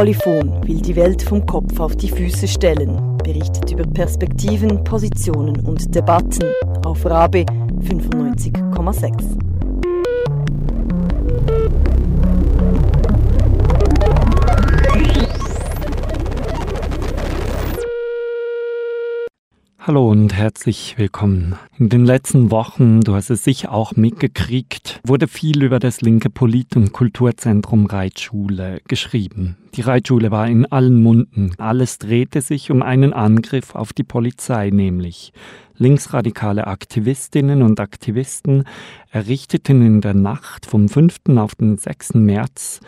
Polyphon will die Welt vom Kopf auf die Füße stellen, berichtet über Perspektiven, Positionen und Debatten auf Rabe 95,6. Hallo und herzlich willkommen. In den letzten Wochen, du hast es sicher auch mitgekriegt, wurde viel über das linke Polit- und Kulturzentrum Reitschule geschrieben. Die Reitschule war in allen Munden. Alles drehte sich um einen Angriff auf die Polizei, nämlich linksradikale Aktivistinnen und Aktivisten errichteten in der Nacht vom 5. auf den 6. März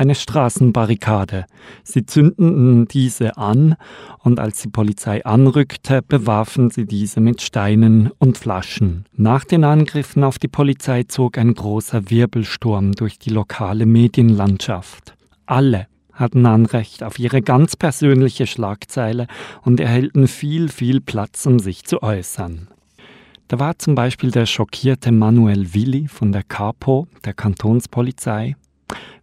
eine Straßenbarrikade. Sie zündeten diese an und als die Polizei anrückte, bewarfen sie diese mit Steinen und Flaschen. Nach den Angriffen auf die Polizei zog ein großer Wirbelsturm durch die lokale Medienlandschaft. Alle hatten Anrecht auf ihre ganz persönliche Schlagzeile und erhielten viel, viel Platz, um sich zu äußern. Da war zum Beispiel der schockierte Manuel Willi von der Capo, der Kantonspolizei,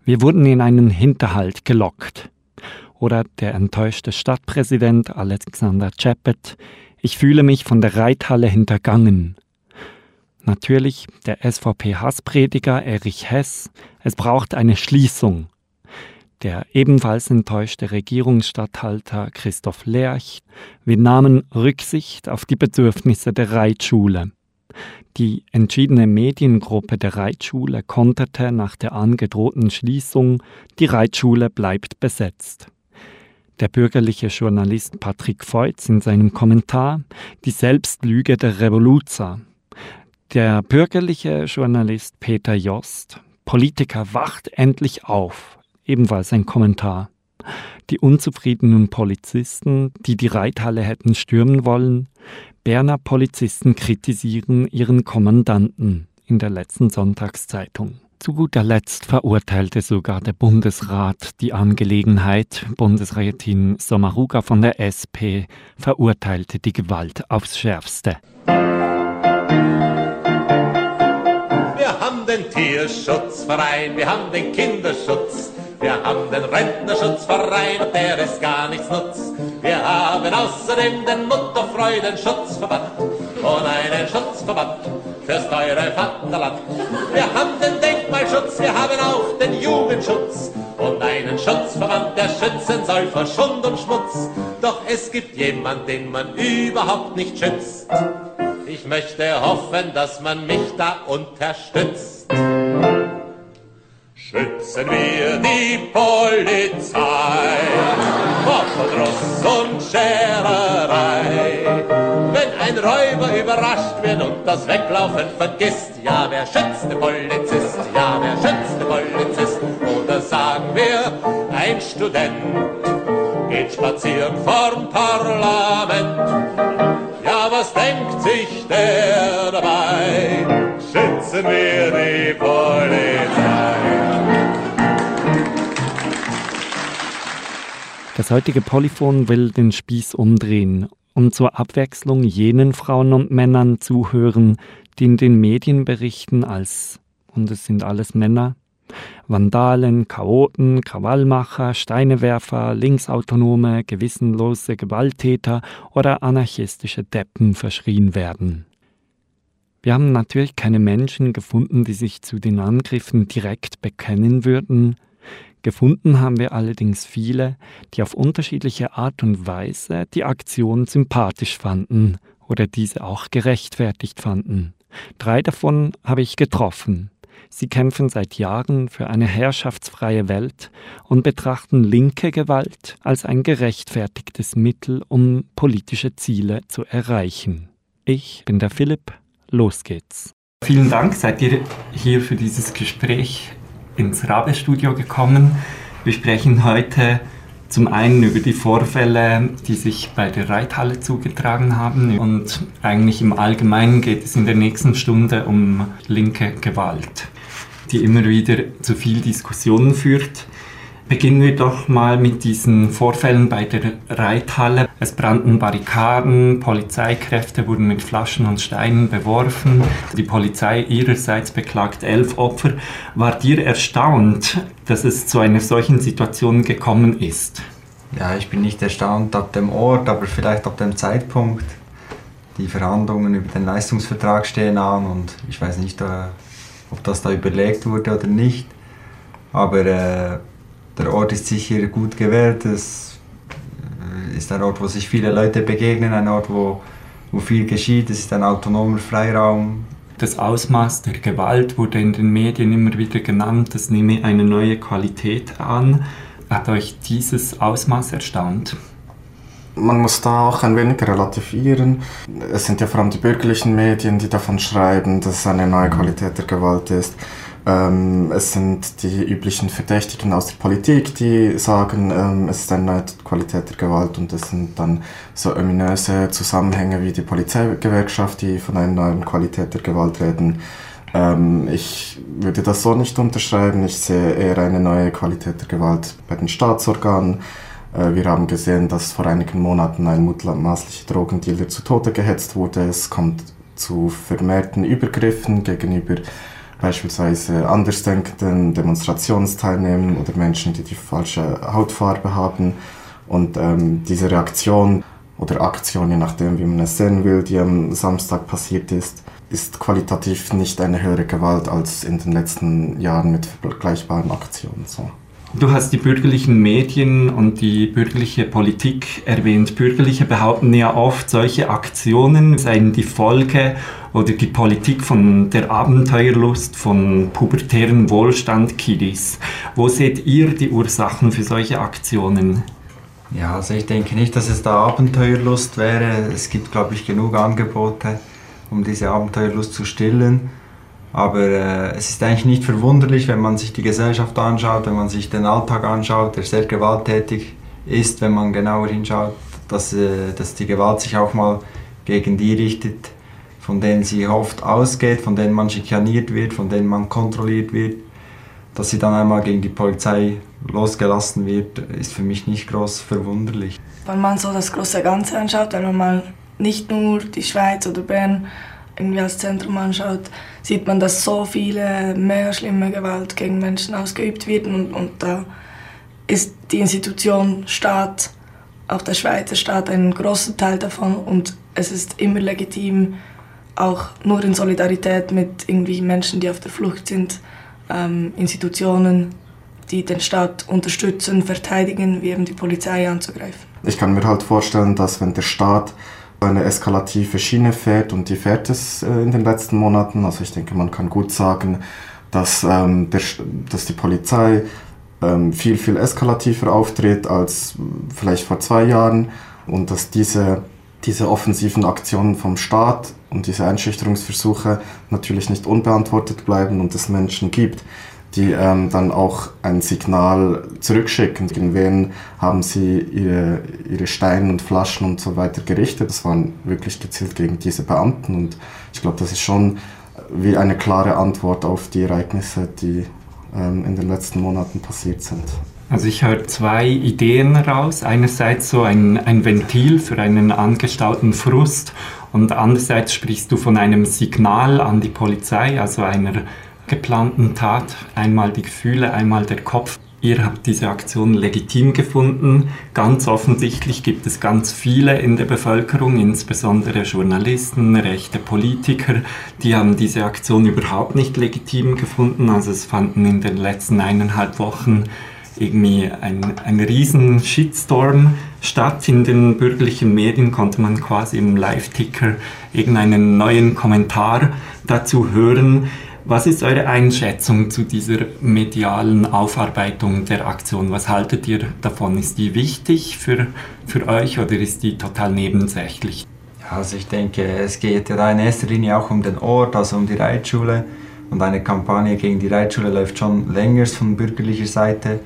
wir wurden in einen Hinterhalt gelockt. Oder der enttäuschte Stadtpräsident Alexander Czepet, ich fühle mich von der Reithalle hintergangen. Natürlich der SVP-Hassprediger Erich Hess, es braucht eine Schließung. Der ebenfalls enttäuschte Regierungsstatthalter Christoph Lerch, wir nahmen Rücksicht auf die Bedürfnisse der Reitschule. Die entschiedene Mediengruppe der Reitschule konterte nach der angedrohten Schließung, die Reitschule bleibt besetzt. Der bürgerliche Journalist Patrick Feutz in seinem Kommentar Die Selbstlüge der Revoluzer. Der bürgerliche Journalist Peter Jost Politiker wacht endlich auf. Ebenfalls ein Kommentar. Die unzufriedenen Polizisten, die die Reithalle hätten stürmen wollen, Berner Polizisten kritisieren ihren Kommandanten in der letzten Sonntagszeitung. Zu guter Letzt verurteilte sogar der Bundesrat die Angelegenheit. Bundesrätin Sommaruga von der SP verurteilte die Gewalt aufs Schärfste. Wir haben den Tierschutzverein, wir haben den Kinderschutz. Wir haben den Rentnerschutzverein der ist gar nichts nutz. Wir haben außerdem den Mutterfreudenschutzverband und einen Schutzverband fürs teure Vaterland. Wir haben den Denkmalschutz, wir haben auch den Jugendschutz und einen Schutzverband, der schützen soll vor Schund und Schmutz. Doch es gibt jemand, den man überhaupt nicht schützt. Ich möchte hoffen, dass man mich da unterstützt. Schützen wir die Polizei vor Verdruss und Schererei. Wenn ein Räuber überrascht wird und das Weglaufen vergisst, ja, wer schützt den Polizist? Ja, wer schützt den Polizist? Oder sagen wir, ein Student geht spazieren vorm Parlament. Ja, was denkt sich der dabei? Schützen wir die Polizei. Das heutige Polyphon will den Spieß umdrehen und zur Abwechslung jenen Frauen und Männern zuhören, die in den Medienberichten als, und es sind alles Männer, Vandalen, Chaoten, Krawallmacher, Steinewerfer, Linksautonome, gewissenlose Gewalttäter oder anarchistische Deppen verschrien werden. Wir haben natürlich keine Menschen gefunden, die sich zu den Angriffen direkt bekennen würden, Gefunden haben wir allerdings viele, die auf unterschiedliche Art und Weise die Aktion sympathisch fanden oder diese auch gerechtfertigt fanden. Drei davon habe ich getroffen. Sie kämpfen seit Jahren für eine herrschaftsfreie Welt und betrachten linke Gewalt als ein gerechtfertigtes Mittel, um politische Ziele zu erreichen. Ich bin der Philipp, los geht's. Vielen Dank, seid ihr hier für dieses Gespräch ins Rabe-Studio gekommen. Wir sprechen heute zum einen über die Vorfälle, die sich bei der Reithalle zugetragen haben und eigentlich im Allgemeinen geht es in der nächsten Stunde um linke Gewalt, die immer wieder zu viel Diskussionen führt. Beginnen wir doch mal mit diesen Vorfällen bei der Reithalle. Es brannten Barrikaden, Polizeikräfte wurden mit Flaschen und Steinen beworfen. Die Polizei ihrerseits beklagt elf Opfer. War dir erstaunt, dass es zu einer solchen Situation gekommen ist? Ja, ich bin nicht erstaunt ab dem Ort, aber vielleicht ab dem Zeitpunkt. Die Verhandlungen über den Leistungsvertrag stehen an und ich weiß nicht, äh, ob das da überlegt wurde oder nicht. Aber äh, der Ort ist sicher gut gewählt. Es äh, ist ein Ort, wo sich viele Leute begegnen, ein Ort, wo, wo viel geschieht. Es ist ein autonomer Freiraum. Das Ausmaß der Gewalt wurde in den Medien immer wieder genannt. Das nehme eine neue Qualität an. Hat euch dieses Ausmaß erstaunt? Man muss da auch ein wenig relativieren. Es sind ja vor allem die bürgerlichen Medien, die davon schreiben, dass es eine neue Qualität der Gewalt ist. Ähm, es sind die üblichen Verdächtigen aus der Politik, die sagen, ähm, es ist eine neue Qualität der Gewalt und es sind dann so ominöse Zusammenhänge wie die Polizeigewerkschaft, die von einer neuen Qualität der Gewalt reden. Ähm, ich würde das so nicht unterschreiben. Ich sehe eher eine neue Qualität der Gewalt bei den Staatsorganen. Äh, wir haben gesehen, dass vor einigen Monaten ein mutmaßlicher Drogendealer zu Tode gehetzt wurde. Es kommt zu vermehrten Übergriffen gegenüber beispielsweise andersdenkenden Demonstrationsteilnehmern oder Menschen, die die falsche Hautfarbe haben. Und ähm, diese Reaktion oder Aktion, je nachdem, wie man es sehen will, die am Samstag passiert ist, ist qualitativ nicht eine höhere Gewalt als in den letzten Jahren mit vergleichbaren Aktionen. So. Du hast die bürgerlichen Medien und die bürgerliche Politik erwähnt. Bürgerliche behaupten ja oft, solche Aktionen seien die Folge oder die Politik von der Abenteuerlust von pubertären Wohlstand-Kiddies. Wo seht ihr die Ursachen für solche Aktionen? Ja, also ich denke nicht, dass es da Abenteuerlust wäre. Es gibt, glaube ich, genug Angebote, um diese Abenteuerlust zu stillen. Aber äh, es ist eigentlich nicht verwunderlich, wenn man sich die Gesellschaft anschaut, wenn man sich den Alltag anschaut, der sehr gewalttätig ist, wenn man genauer hinschaut, dass, äh, dass die Gewalt sich auch mal gegen die richtet, von denen sie oft ausgeht, von denen man schikaniert wird, von denen man kontrolliert wird. Dass sie dann einmal gegen die Polizei losgelassen wird, ist für mich nicht groß verwunderlich. Wenn man so das große Ganze anschaut, wenn man mal nicht nur die Schweiz oder Bern irgendwie als Zentrum anschaut, sieht man, dass so viele mehr schlimme Gewalt gegen Menschen ausgeübt wird und, und da ist die Institution Staat, auch der Schweizer Staat, ein großer Teil davon und es ist immer legitim, auch nur in Solidarität mit irgendwie Menschen, die auf der Flucht sind, ähm, Institutionen, die den Staat unterstützen, verteidigen, wie eben die Polizei anzugreifen. Ich kann mir halt vorstellen, dass wenn der Staat eine eskalative Schiene fährt und die fährt es äh, in den letzten Monaten. Also ich denke, man kann gut sagen, dass, ähm, der, dass die Polizei ähm, viel, viel eskalativer auftritt als vielleicht vor zwei Jahren und dass diese, diese offensiven Aktionen vom Staat und diese Einschüchterungsversuche natürlich nicht unbeantwortet bleiben und es Menschen gibt, die ähm, dann auch ein Signal zurückschicken. Gegen wen haben sie ihre, ihre Steine und Flaschen und so weiter gerichtet? Das waren wirklich gezielt gegen diese Beamten und ich glaube, das ist schon wie eine klare Antwort auf die Ereignisse, die ähm, in den letzten Monaten passiert sind. Also ich höre zwei Ideen raus. Einerseits so ein, ein Ventil für einen angestauten Frust und andererseits sprichst du von einem Signal an die Polizei, also einer geplanten Tat. Einmal die Gefühle, einmal der Kopf. Ihr habt diese Aktion legitim gefunden. Ganz offensichtlich gibt es ganz viele in der Bevölkerung, insbesondere Journalisten, rechte Politiker, die haben diese Aktion überhaupt nicht legitim gefunden. Also es fanden in den letzten eineinhalb Wochen irgendwie ein, ein riesen Shitstorm statt. In den bürgerlichen Medien konnte man quasi im Live-Ticker irgendeinen neuen Kommentar dazu hören. Was ist eure Einschätzung zu dieser medialen Aufarbeitung der Aktion? Was haltet ihr davon? Ist die wichtig für, für euch oder ist die total nebensächlich? Also ich denke, es geht ja in erster Linie auch um den Ort, also um die Reitschule. Und eine Kampagne gegen die Reitschule läuft schon länger von bürgerlicher Seite.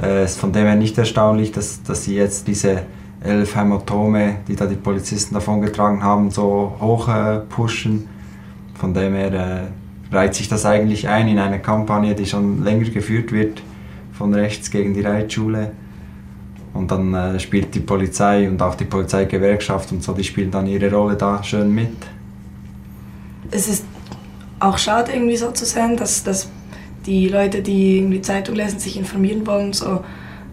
Äh, es ist von dem her nicht erstaunlich, dass, dass sie jetzt diese elf Hämatome, die da die Polizisten davongetragen haben, so hoch äh, pushen. Von dem her äh, reiht sich das eigentlich ein in eine Kampagne, die schon länger geführt wird von rechts gegen die Reitschule. Und dann äh, spielt die Polizei und auch die Polizeigewerkschaft und so, die spielen dann ihre Rolle da schön mit. Es ist auch schade irgendwie so zu sehen, dass, dass die Leute, die irgendwie Zeitung lesen, sich informieren wollen, so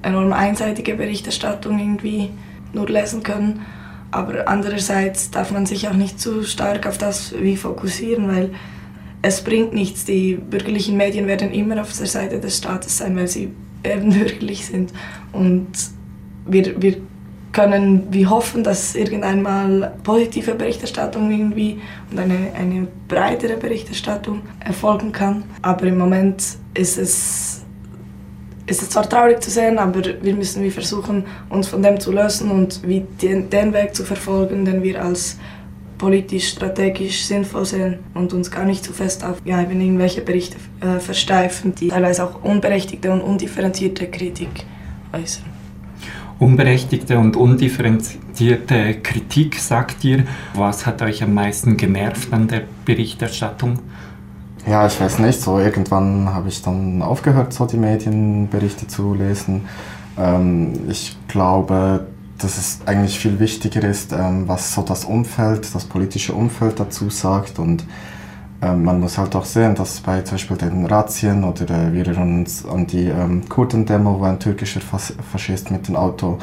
enorm einseitige Berichterstattung irgendwie nur lesen können. Aber andererseits darf man sich auch nicht zu stark auf das wie fokussieren, weil es bringt nichts. Die bürgerlichen Medien werden immer auf der Seite des Staates sein, weil sie eben bürgerlich sind. Und wir, wir können wir hoffen, dass irgendeinmal positive Berichterstattung irgendwie und eine, eine breitere Berichterstattung erfolgen kann. Aber im Moment ist es, ist es zwar traurig zu sehen, aber wir müssen wie versuchen, uns von dem zu lösen und wie den, den Weg zu verfolgen, den wir als politisch, strategisch sinnvoll sehen und uns gar nicht zu fest auf ja, eben irgendwelche Berichte äh, versteifen, die teilweise auch unberechtigte und undifferenzierte Kritik äußern unberechtigte und undifferenzierte Kritik, sagt ihr. Was hat euch am meisten genervt an der Berichterstattung? Ja, ich weiß nicht, so irgendwann habe ich dann aufgehört, so die Medienberichte zu lesen. Ähm, ich glaube, dass es eigentlich viel wichtiger ist, ähm, was so das Umfeld, das politische Umfeld dazu sagt. Und ähm, man muss halt auch sehen, dass bei zum Beispiel den Razzien oder äh, wir erinnern uns an die ähm, Kurden-Demo, wo ein türkischer Fas Faschist mit dem Auto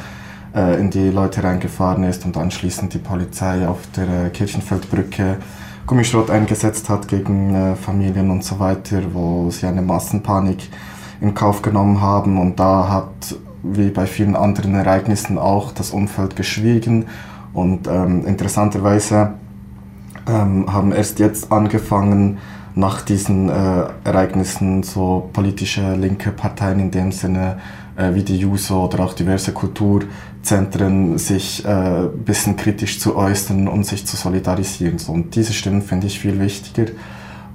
äh, in die Leute reingefahren ist und anschließend die Polizei auf der äh, Kirchenfeldbrücke Gummischrot eingesetzt hat gegen äh, Familien und so weiter, wo sie eine Massenpanik in Kauf genommen haben. Und da hat wie bei vielen anderen Ereignissen auch das Umfeld geschwiegen. Und ähm, interessanterweise ähm, haben erst jetzt angefangen, nach diesen äh, Ereignissen so politische linke Parteien in dem Sinne äh, wie die JUSO oder auch diverse Kulturzentren sich ein äh, bisschen kritisch zu äußern und sich zu solidarisieren. So, und diese Stimmen finde ich viel wichtiger.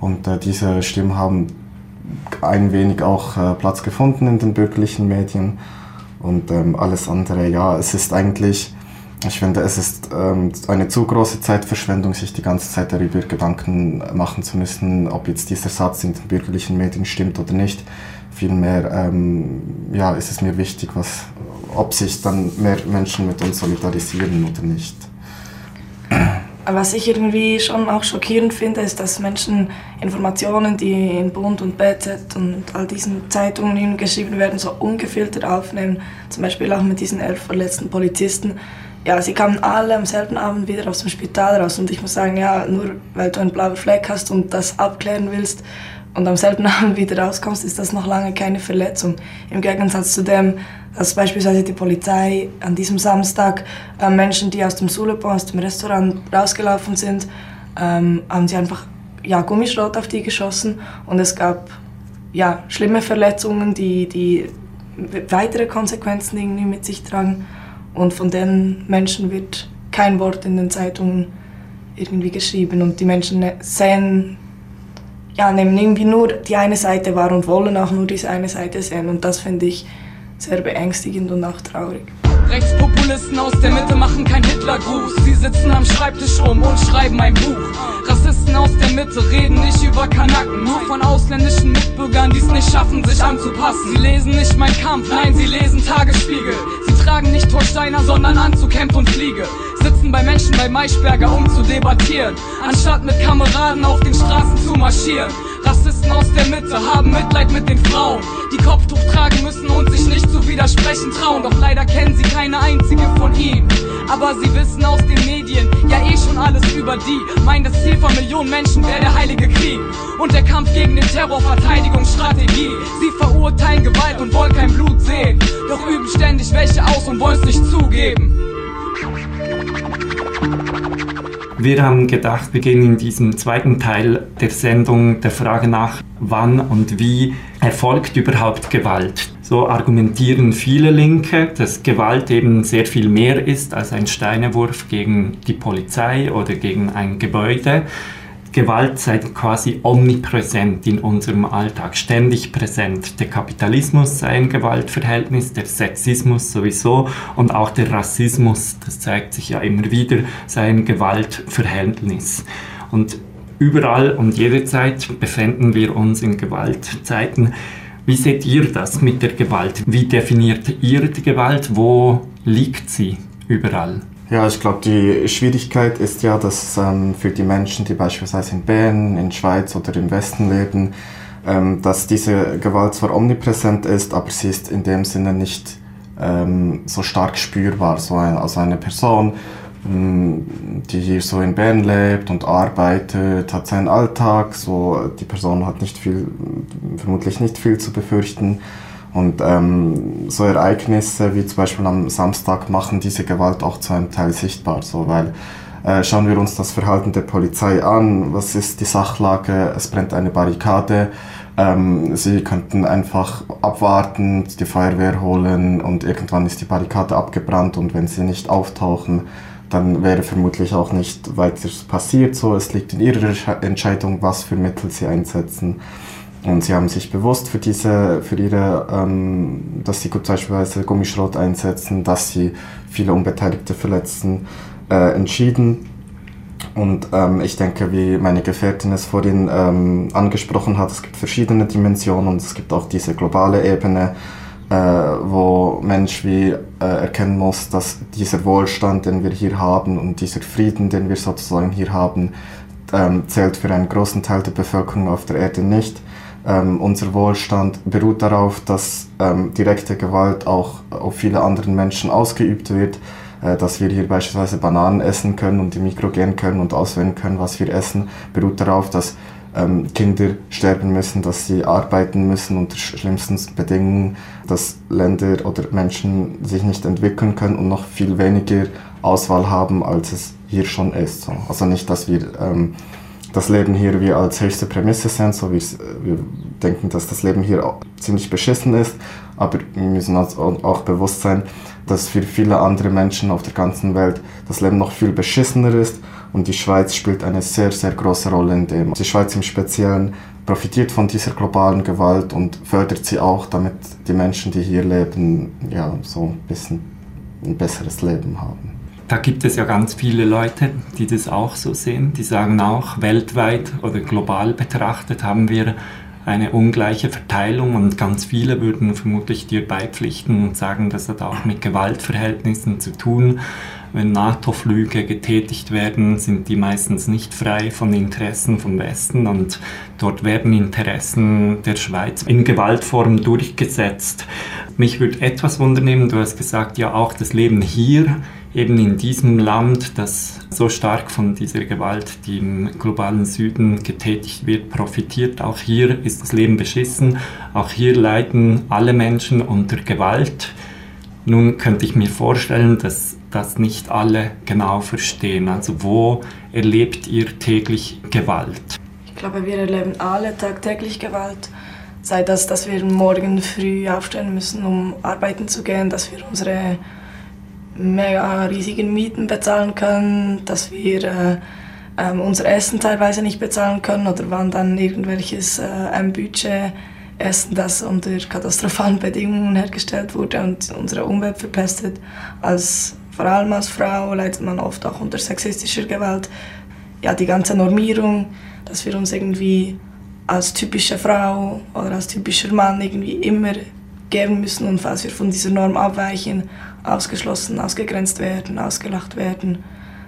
Und äh, diese Stimmen haben ein wenig auch äh, Platz gefunden in den bürgerlichen Medien und ähm, alles andere, ja, es ist eigentlich ich finde, es ist ähm, eine zu große Zeitverschwendung, sich die ganze Zeit darüber Gedanken machen zu müssen, ob jetzt dieser Satz in den bürgerlichen Medien stimmt oder nicht. Vielmehr ähm, ja, ist es mir wichtig, was, ob sich dann mehr Menschen mit uns solidarisieren oder nicht. Was ich irgendwie schon auch schockierend finde, ist, dass Menschen Informationen, die in Bund und BZ und all diesen Zeitungen geschrieben werden, so ungefiltert aufnehmen. Zum Beispiel auch mit diesen elf verletzten Polizisten ja, sie kamen alle am selben Abend wieder aus dem Spital raus und ich muss sagen, ja, nur weil du einen blauen Fleck hast und das abklären willst und am selben Abend wieder rauskommst, ist das noch lange keine Verletzung. Im Gegensatz zu dem, dass beispielsweise die Polizei an diesem Samstag äh, Menschen, die aus dem Sulepo, aus dem Restaurant rausgelaufen sind, ähm, haben sie einfach ja, Gummischrot auf die geschossen und es gab ja, schlimme Verletzungen, die, die weitere Konsequenzen irgendwie mit sich tragen. Und von den Menschen wird kein Wort in den Zeitungen irgendwie geschrieben. Und die Menschen sehen, ja, nehmen irgendwie nur die eine Seite wahr und wollen auch nur diese eine Seite sehen. Und das finde ich sehr beängstigend und auch traurig. Rechtspopulisten aus der Mitte machen kein Hitlergruß. Sie sitzen am Schreibtisch rum und schreiben ein Buch. Rassisten aus der Mitte reden nicht über Kanaken, nur von ausländischen Mitbürgern, die es nicht schaffen, sich anzupassen. Sie lesen nicht mein Kampf, nein, sie lesen Tagesspiegel. Sie tragen nicht Torsteiner, sondern Hemd und Fliege. Sitzen bei Menschen bei Maischberger, um zu debattieren, anstatt mit Kameraden auf den Straßen zu marschieren. Rassisten aus der Mitte haben Mitleid mit den Frauen, die Kopftuch tragen müssen und sich nicht zu widersprechen trauen. Doch leider kennen sie keine einzige von ihnen. Aber sie wissen aus den Medien ja eh schon alles über die. Meinen, das Ziel von Millionen Menschen wäre der heilige Krieg und der Kampf gegen den Terror, Verteidigungsstrategie. Sie verurteilen Gewalt und wollen kein Blut sehen. Doch üben ständig welche aus und wollen's nicht zugeben. Wir haben gedacht, wir gehen in diesem zweiten Teil der Sendung der Frage nach, wann und wie erfolgt überhaupt Gewalt. So argumentieren viele Linke, dass Gewalt eben sehr viel mehr ist als ein Steinewurf gegen die Polizei oder gegen ein Gebäude. Gewalt sei quasi omnipräsent in unserem Alltag, ständig präsent. Der Kapitalismus sei ein Gewaltverhältnis, der Sexismus sowieso und auch der Rassismus, das zeigt sich ja immer wieder, sei ein Gewaltverhältnis. Und überall und jederzeit befinden wir uns in Gewaltzeiten. Wie seht ihr das mit der Gewalt? Wie definiert ihr die Gewalt? Wo liegt sie überall? Ja, ich glaube, die Schwierigkeit ist ja, dass ähm, für die Menschen, die beispielsweise in Bern, in Schweiz oder im Westen leben, ähm, dass diese Gewalt zwar omnipräsent ist, aber sie ist in dem Sinne nicht ähm, so stark spürbar. So ein, also eine Person, mm, die hier so in Bern lebt und arbeitet, hat seinen Alltag, so die Person hat nicht viel, vermutlich nicht viel zu befürchten. Und ähm, so Ereignisse wie zum Beispiel am Samstag machen diese Gewalt auch zu einem Teil sichtbar, so weil äh, schauen wir uns das Verhalten der Polizei an. Was ist die Sachlage? Es brennt eine Barrikade. Ähm, sie könnten einfach abwarten, die Feuerwehr holen und irgendwann ist die Barrikade abgebrannt und wenn sie nicht auftauchen, dann wäre vermutlich auch nicht weiter passiert. So, es liegt in ihrer Entscheidung, was für Mittel sie einsetzen. Und sie haben sich bewusst für diese, für ihre, ähm, dass sie beispielsweise Gummischrot einsetzen, dass sie viele Unbeteiligte verletzen, äh, entschieden. Und ähm, ich denke, wie meine Gefährtin es vorhin ähm, angesprochen hat, es gibt verschiedene Dimensionen und es gibt auch diese globale Ebene, äh, wo Mensch wie äh, erkennen muss, dass dieser Wohlstand, den wir hier haben und dieser Frieden, den wir sozusagen hier haben, ähm, zählt für einen großen Teil der Bevölkerung auf der Erde nicht. Ähm, unser Wohlstand beruht darauf, dass ähm, direkte Gewalt auch auf viele anderen Menschen ausgeübt wird äh, dass wir hier beispielsweise Bananen essen können und im Mikro gehen können und auswählen können, was wir essen, beruht darauf, dass ähm, Kinder sterben müssen, dass sie arbeiten müssen unter schlimmsten Bedingungen, dass Länder oder Menschen sich nicht entwickeln können und noch viel weniger Auswahl haben, als es hier schon ist. So. Also nicht, dass wir ähm, das Leben hier wie als höchste Prämisse sehen, so wie wir denken, dass das Leben hier ziemlich beschissen ist, aber wir müssen uns auch bewusst sein, dass für viele andere Menschen auf der ganzen Welt das Leben noch viel beschissener ist und die Schweiz spielt eine sehr, sehr große Rolle in dem. Die Schweiz im Speziellen profitiert von dieser globalen Gewalt und fördert sie auch, damit die Menschen, die hier leben, ja, so ein bisschen ein besseres Leben haben. Da gibt es ja ganz viele Leute, die das auch so sehen. Die sagen auch, weltweit oder global betrachtet haben wir eine ungleiche Verteilung und ganz viele würden vermutlich dir beipflichten und sagen, das hat auch mit Gewaltverhältnissen zu tun. Wenn NATO-Flüge getätigt werden, sind die meistens nicht frei von Interessen vom Westen und dort werden Interessen der Schweiz in Gewaltform durchgesetzt. Mich würde etwas wundern, du hast gesagt, ja auch das Leben hier eben in diesem Land, das so stark von dieser Gewalt, die im globalen Süden getätigt wird, profitiert. Auch hier ist das Leben beschissen. Auch hier leiden alle Menschen unter Gewalt. Nun könnte ich mir vorstellen, dass das nicht alle genau verstehen. Also wo erlebt ihr täglich Gewalt? Ich glaube, wir erleben alle tagtäglich Gewalt. Sei das, dass wir morgen früh aufstehen müssen, um arbeiten zu gehen, dass wir unsere mega riesigen Mieten bezahlen können, dass wir äh, äh, unser Essen teilweise nicht bezahlen können oder wann dann irgendwelches äh, Budget Essen, das unter katastrophalen Bedingungen hergestellt wurde und unsere Umwelt verpestet. Als, vor allem als Frau leidet man oft auch unter sexistischer Gewalt. Ja, die ganze Normierung, dass wir uns irgendwie als typische Frau oder als typischer Mann irgendwie immer geben müssen und falls wir von dieser Norm abweichen, ausgeschlossen, ausgegrenzt werden, ausgelacht werden,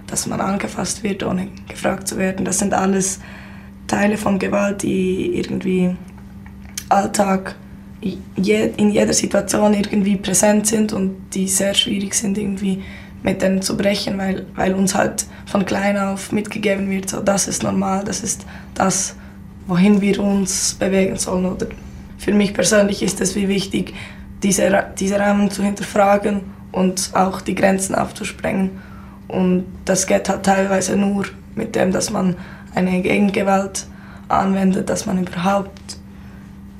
dass man angefasst wird, ohne gefragt zu werden. Das sind alles Teile von Gewalt, die irgendwie Alltag in jeder Situation irgendwie präsent sind und die sehr schwierig sind irgendwie mit denen zu brechen, weil, weil uns halt von klein auf mitgegeben wird, so das ist normal, das ist das, wohin wir uns bewegen sollen. Oder für mich persönlich ist es wie wichtig, diese, diese Rahmen zu hinterfragen und auch die Grenzen aufzusprengen. Und das geht halt teilweise nur mit dem, dass man eine Gegengewalt anwendet, dass man überhaupt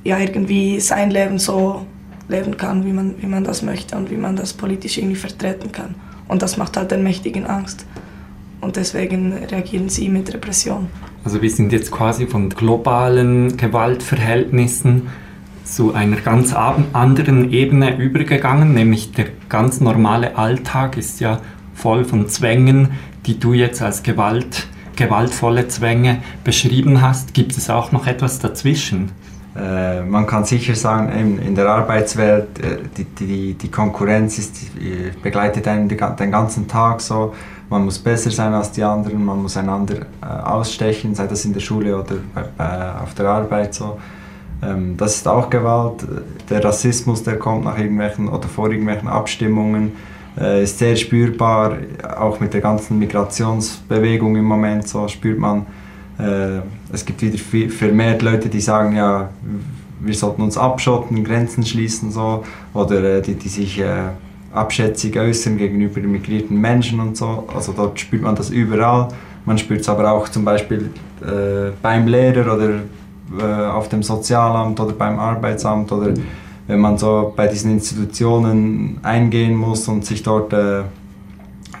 ja, irgendwie sein Leben so leben kann, wie man, wie man das möchte und wie man das politisch irgendwie vertreten kann. Und das macht halt den Mächtigen Angst. Und deswegen reagieren sie mit Repression. Also wir sind jetzt quasi von globalen Gewaltverhältnissen zu einer ganz anderen Ebene übergegangen, nämlich der ganz normale Alltag ist ja voll von Zwängen, die du jetzt als Gewalt, gewaltvolle Zwänge beschrieben hast. Gibt es auch noch etwas dazwischen? äh, man kann sicher sagen, in der Arbeitswelt, äh, die, die, die Konkurrenz ist, die begleitet einen den ganzen Tag so. Man muss besser sein als die anderen, man muss einander äh, ausstechen, sei das in der Schule oder auf der Arbeit so. Ähm, das ist auch Gewalt. Der Rassismus, der kommt nach irgendwelchen oder vor irgendwelchen Abstimmungen, ist sehr spürbar. Auch mit der ganzen Migrationsbewegung im Moment so spürt man, äh, es gibt wieder viel, vermehrt Leute, die sagen, ja, wir sollten uns abschotten, Grenzen schließen so, oder äh, die, die sich äh, abschätzig äußern gegenüber migrierten Menschen und so. Also dort spürt man das überall. Man spürt es aber auch zum Beispiel äh, beim Lehrer oder äh, auf dem Sozialamt oder beim Arbeitsamt oder wenn man so bei diesen Institutionen eingehen muss und sich dort äh,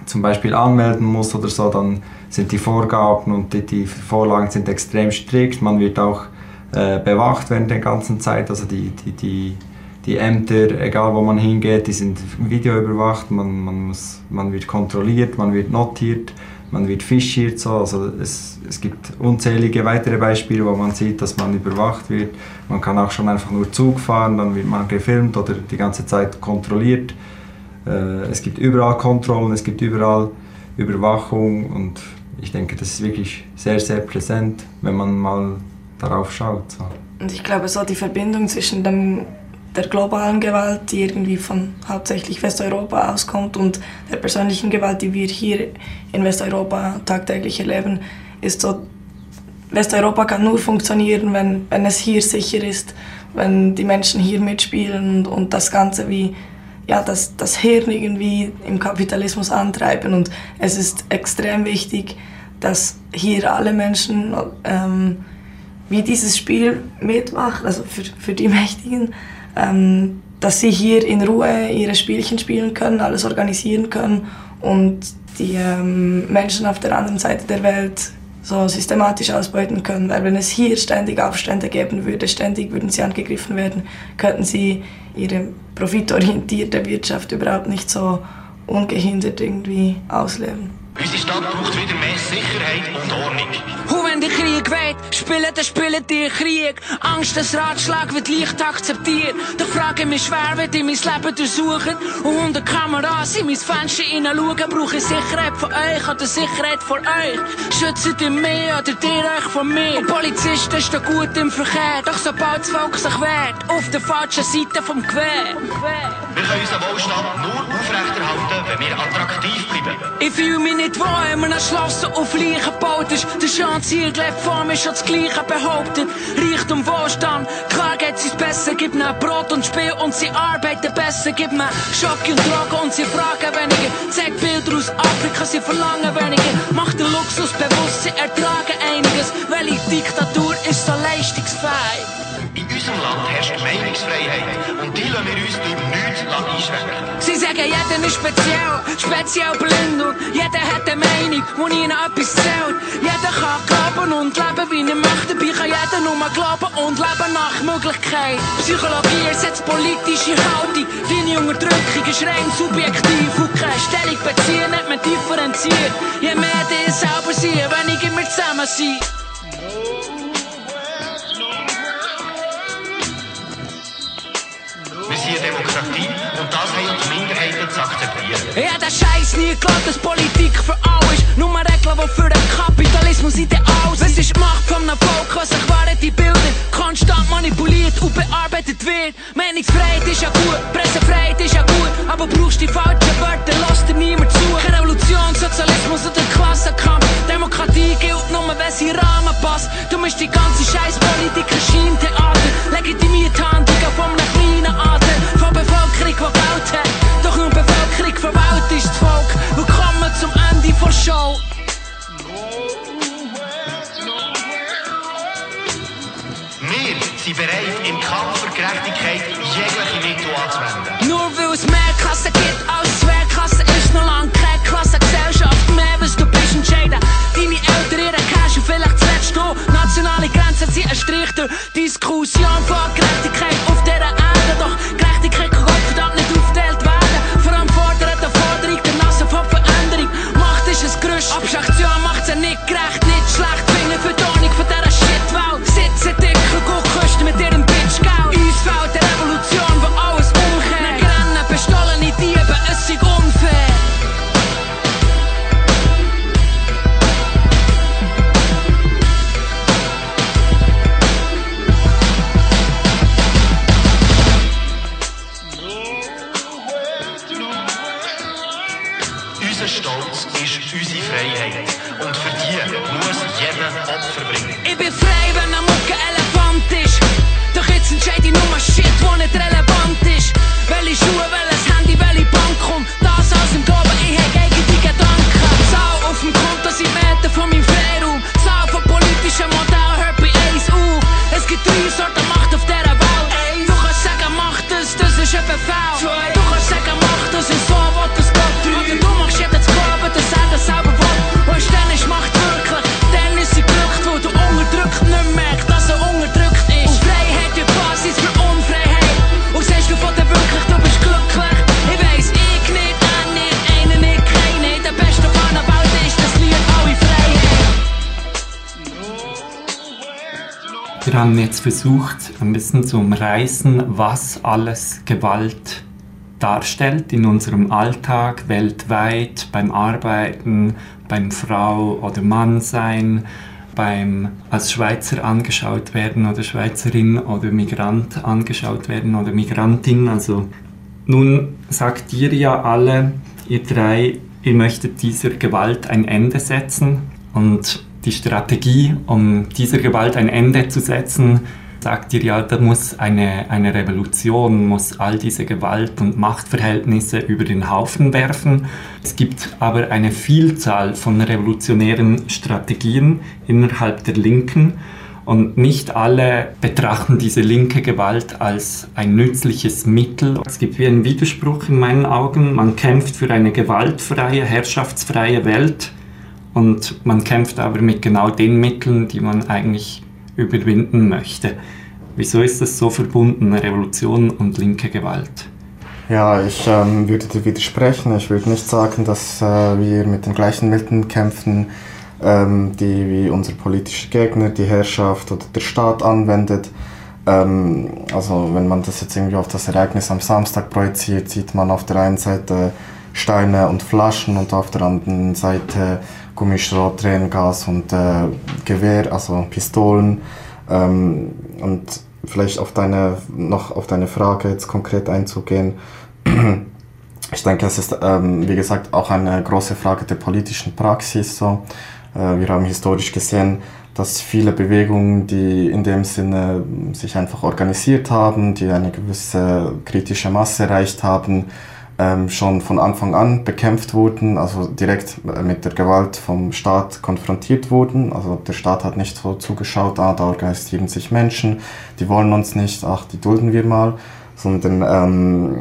zum Beispiel anmelden muss oder so, dann sind die Vorgaben und die, die Vorlagen sind extrem strikt. Man wird auch äh, bewacht während der ganzen Zeit. Also die, die, die, die Ämter, egal wo man hingeht, die sind videoüberwacht. Man, man, muss, man wird kontrolliert, man wird notiert, man wird fischiert. So. Also es, es gibt unzählige weitere Beispiele, wo man sieht, dass man überwacht wird. Man kann auch schon einfach nur Zug fahren, dann wird man gefilmt oder die ganze Zeit kontrolliert. Äh, es gibt überall Kontrollen, es gibt überall Überwachung und ich denke, das ist wirklich sehr, sehr präsent, wenn man mal darauf schaut. So. Und ich glaube, so die Verbindung zwischen dem, der globalen Gewalt, die irgendwie von hauptsächlich Westeuropa auskommt, und der persönlichen Gewalt, die wir hier in Westeuropa tagtäglich erleben, ist so, Westeuropa kann nur funktionieren, wenn, wenn es hier sicher ist, wenn die Menschen hier mitspielen und, und das Ganze wie ja, das, das Hirn irgendwie im Kapitalismus antreiben. Und es ist extrem wichtig, dass hier alle Menschen ähm, wie dieses Spiel mitmachen, also für, für die Mächtigen, ähm, dass sie hier in Ruhe ihre Spielchen spielen können, alles organisieren können und die ähm, Menschen auf der anderen Seite der Welt so systematisch ausbeuten können. Weil wenn es hier ständig Aufstände geben würde, ständig würden sie angegriffen werden, könnten sie ihre profitorientierte Wirtschaft überhaupt nicht so ungehindert irgendwie ausleben. Unsere Stadt braucht wieder mehr Sicherheit und Ordnung. Und wenn der Krieg weht, spielen, dann spielen die Krieg. Angst, dass Ratschlag wird leicht akzeptiert. Doch frage mich schwer, wird ich mein Leben durchsuchen. Und unter Kameras in mein Fenster hineinschauen. Brauche ich Sicherheit von euch oder Sicherheit von euch? Schützt ihr mich oder ihr euch von mir? Und Polizisten stehen gut im Verkehr. Doch sobald das Volk sich wehrt, auf der falschen Seite vom Gewehr. Wir können unseren Wohlstand nur aufrechterhalten, wenn wir attraktiv bleiben. Ich fühle mich nicht wohl, wenn man Schloss so auf Leichen gebaut ist. Der Chantier lebt vor mir schon das Gleiche behauptet. Reichtum, Wohlstand, klar geht's uns besser. Gib mir Brot und Spiel und sie arbeiten besser. Gib mir Schock und Drogen und sie fragen weniger. Zeig Bilder aus Afrika, sie verlangen weniger. Macht den Luxus bewusst, sie ertragen einiges. Welche Diktatur ist so leistungsfähig? Unserem Land herrscht Meinungsfreiheit und die lassen wir uns durch nichts einschränken. Sie sagen, jeder ist speziell, speziell blind und jeder hat eine Meinung, wo ihnen etwas zählt. Jeder kann glauben und leben, wie er möchte, dabei kann jeder nur glauben und leben nach Möglichkeit. Psychologie ersetzt politische Haltung, deine Unterdrückung ist rein subjektiv und keine Stellung beziehen, nicht mehr differenziert. Je mehr die selber sind, weniger wir zusammen sind. Eine Demokratie und das haben uns Minderheiten zu akzeptieren. Ja, der Scheiß nie geglaubt, dass Politik für alle ist. Nur Regeln, die für den Kapitalismus ideal sind. Es ist die Macht von einem Volk, was sich während die Bilder konstant manipuliert und bearbeitet wird. Meinungsfreiheit ist ja gut, Pressefreiheit ist ja gut, aber brauchst die falschen Wörter, lass dir niemand zu. Revolution, Sozialismus oder Klassenkampf. Demokratie gilt nur, wenn sie Rahmen passt. Du musst die ganze Scheißpolitik ein Scheintheater, legitimiert Handlungen von einem kleinen von Bevölkerung, die Geld hat. Doch nur Bevölkerung verwählt ist das Volk. Willkommen zum Ende der Show. Wir sind bereit, im Kampf für Gerechtigkeit jegliche Mittel anzuwenden. Nur weil es mehr Klassen gibt als versucht, ein bisschen zu umreißen, was alles Gewalt darstellt in unserem Alltag weltweit, beim Arbeiten, beim Frau oder Mann sein, beim als Schweizer angeschaut werden oder Schweizerin oder Migrant angeschaut werden oder Migrantin. Also nun sagt ihr ja alle, ihr drei, ihr möchtet dieser Gewalt ein Ende setzen und die Strategie, um dieser Gewalt ein Ende zu setzen, sagt ihr ja, da muss eine, eine Revolution, muss all diese Gewalt und Machtverhältnisse über den Haufen werfen. Es gibt aber eine Vielzahl von revolutionären Strategien innerhalb der Linken und nicht alle betrachten diese linke Gewalt als ein nützliches Mittel. Es gibt wie einen Widerspruch in meinen Augen. Man kämpft für eine gewaltfreie, herrschaftsfreie Welt und man kämpft aber mit genau den Mitteln, die man eigentlich überwinden möchte. Wieso ist das so verbunden, Revolution und linke Gewalt? Ja, ich ähm, würde dir widersprechen. Ich würde nicht sagen, dass äh, wir mit den gleichen Mitteln kämpfen, ähm, die wie unser politischer Gegner, die Herrschaft oder der Staat anwendet. Ähm, also wenn man das jetzt irgendwie auf das Ereignis am Samstag projiziert, sieht man auf der einen Seite Steine und Flaschen und auf der anderen Seite Gummischrot, Tränengas und äh, Gewehr, also Pistolen. Ähm, und vielleicht auf deine, noch auf deine Frage jetzt konkret einzugehen. Ich denke, es ist, ähm, wie gesagt, auch eine große Frage der politischen Praxis. So. Äh, wir haben historisch gesehen, dass viele Bewegungen, die in dem Sinne sich einfach organisiert haben, die eine gewisse kritische Masse erreicht haben, ähm, schon von Anfang an bekämpft wurden, also direkt mit der Gewalt vom Staat konfrontiert wurden. Also der Staat hat nicht so zugeschaut, ah, da organisieren sich Menschen, die wollen uns nicht, ach, die dulden wir mal, sondern ähm,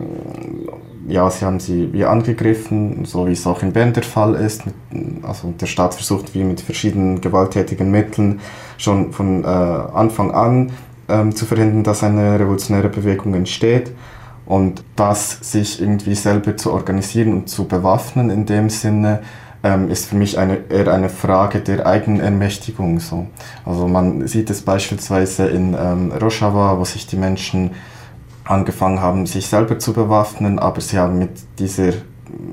ja, sie haben sie wie angegriffen, so wie es auch in Bern der Fall ist. Mit, also der Staat versucht wie mit verschiedenen gewalttätigen Mitteln schon von äh, Anfang an ähm, zu verhindern, dass eine revolutionäre Bewegung entsteht. Und das sich irgendwie selber zu organisieren und zu bewaffnen in dem Sinne, ähm, ist für mich eine, eher eine Frage der Eigenermächtigung. So. Also man sieht es beispielsweise in ähm, Rojava, wo sich die Menschen angefangen haben, sich selber zu bewaffnen, aber sie haben mit, dieser,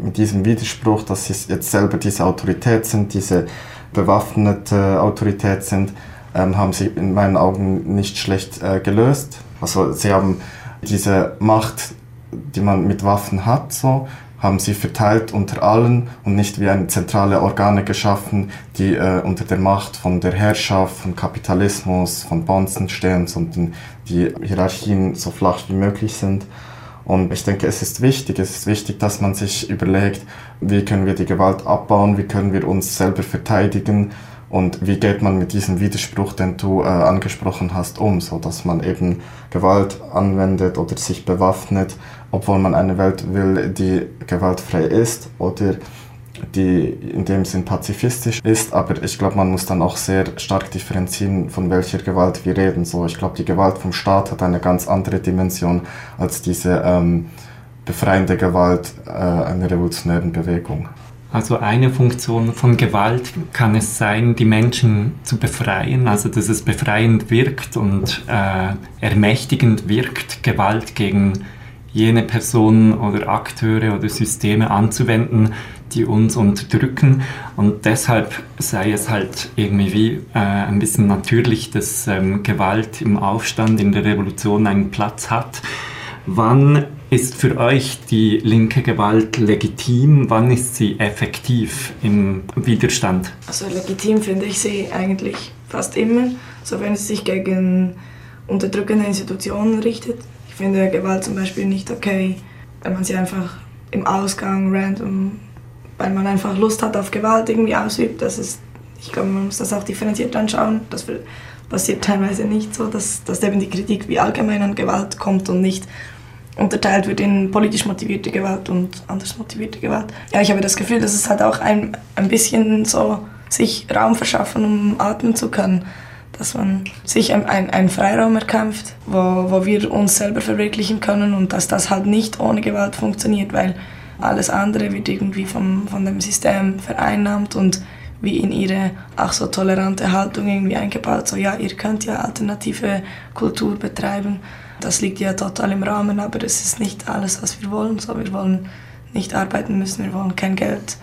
mit diesem Widerspruch, dass sie jetzt selber diese Autorität sind, diese bewaffnete Autorität sind, ähm, haben sie in meinen Augen nicht schlecht äh, gelöst. Also sie haben diese Macht, die man mit Waffen hat, so, haben sie verteilt unter allen und nicht wie eine zentrale Organe geschaffen, die äh, unter der Macht von der Herrschaft, von Kapitalismus, von Bonzen stehen, sondern die Hierarchien so flach wie möglich sind. Und ich denke, es ist wichtig, es ist wichtig, dass man sich überlegt, wie können wir die Gewalt abbauen, wie können wir uns selber verteidigen und wie geht man mit diesem Widerspruch, den du äh, angesprochen hast, um, so dass man eben Gewalt anwendet oder sich bewaffnet, obwohl man eine Welt will, die gewaltfrei ist oder die in dem Sinn pazifistisch ist, aber ich glaube, man muss dann auch sehr stark differenzieren, von welcher Gewalt wir reden. So, ich glaube, die Gewalt vom Staat hat eine ganz andere Dimension als diese ähm, befreiende Gewalt äh, einer revolutionären Bewegung. Also eine Funktion von Gewalt kann es sein, die Menschen zu befreien, also dass es befreiend wirkt und äh, ermächtigend wirkt, Gewalt gegen jene Personen oder Akteure oder Systeme anzuwenden, die uns unterdrücken. Und deshalb sei es halt irgendwie wie äh, ein bisschen natürlich, dass ähm, Gewalt im Aufstand, in der Revolution einen Platz hat. Wann ist für euch die linke Gewalt legitim? Wann ist sie effektiv im Widerstand? Also legitim finde ich sie eigentlich fast immer, so wenn es sich gegen unterdrückende Institutionen richtet. Ich finde Gewalt zum Beispiel nicht okay, wenn man sie einfach im Ausgang random, weil man einfach Lust hat auf Gewalt irgendwie ausübt. Das ist, ich glaube, man muss das auch differenziert anschauen. Das passiert teilweise nicht so, dass, dass eben die Kritik wie allgemein an Gewalt kommt und nicht unterteilt wird in politisch motivierte Gewalt und anders motivierte Gewalt. Ja, ich habe das Gefühl, dass es halt auch ein, ein bisschen so sich Raum verschaffen, um atmen zu können. Dass man sich einen ein Freiraum erkämpft, wo, wo wir uns selber verwirklichen können und dass das halt nicht ohne Gewalt funktioniert, weil alles andere wird irgendwie vom, von dem System vereinnahmt und wie in ihre ach so tolerante Haltung irgendwie eingebaut. So, ja, ihr könnt ja alternative Kultur betreiben. Das liegt ja total im Rahmen, aber es ist nicht alles, was wir wollen. So, wir wollen nicht arbeiten müssen, wir wollen kein Geld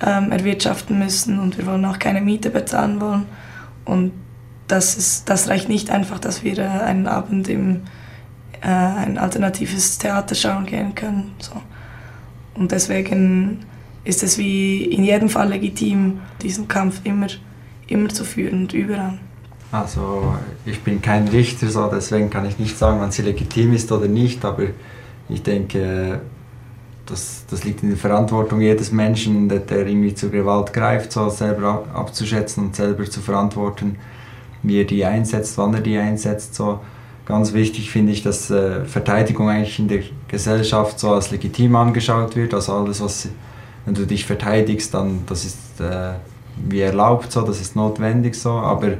ähm, erwirtschaften müssen und wir wollen auch keine Miete bezahlen wollen. Und das, ist, das reicht nicht einfach, dass wir äh, einen Abend im äh, ein alternatives Theater schauen gehen können. So. Und deswegen ist es wie in jedem Fall legitim, diesen Kampf immer, immer zu führen und überall. Also ich bin kein Richter, so, deswegen kann ich nicht sagen, wann sie legitim ist oder nicht, aber ich denke, das, das liegt in der Verantwortung jedes Menschen, der, der irgendwie zur Gewalt greift, so selber abzuschätzen und selber zu verantworten, wie er die einsetzt, wann er die einsetzt. So. Ganz wichtig finde ich, dass äh, Verteidigung eigentlich in der Gesellschaft so als legitim angeschaut wird, also alles, was wenn du dich verteidigst, dann das ist äh, wie erlaubt so, das ist notwendig so, aber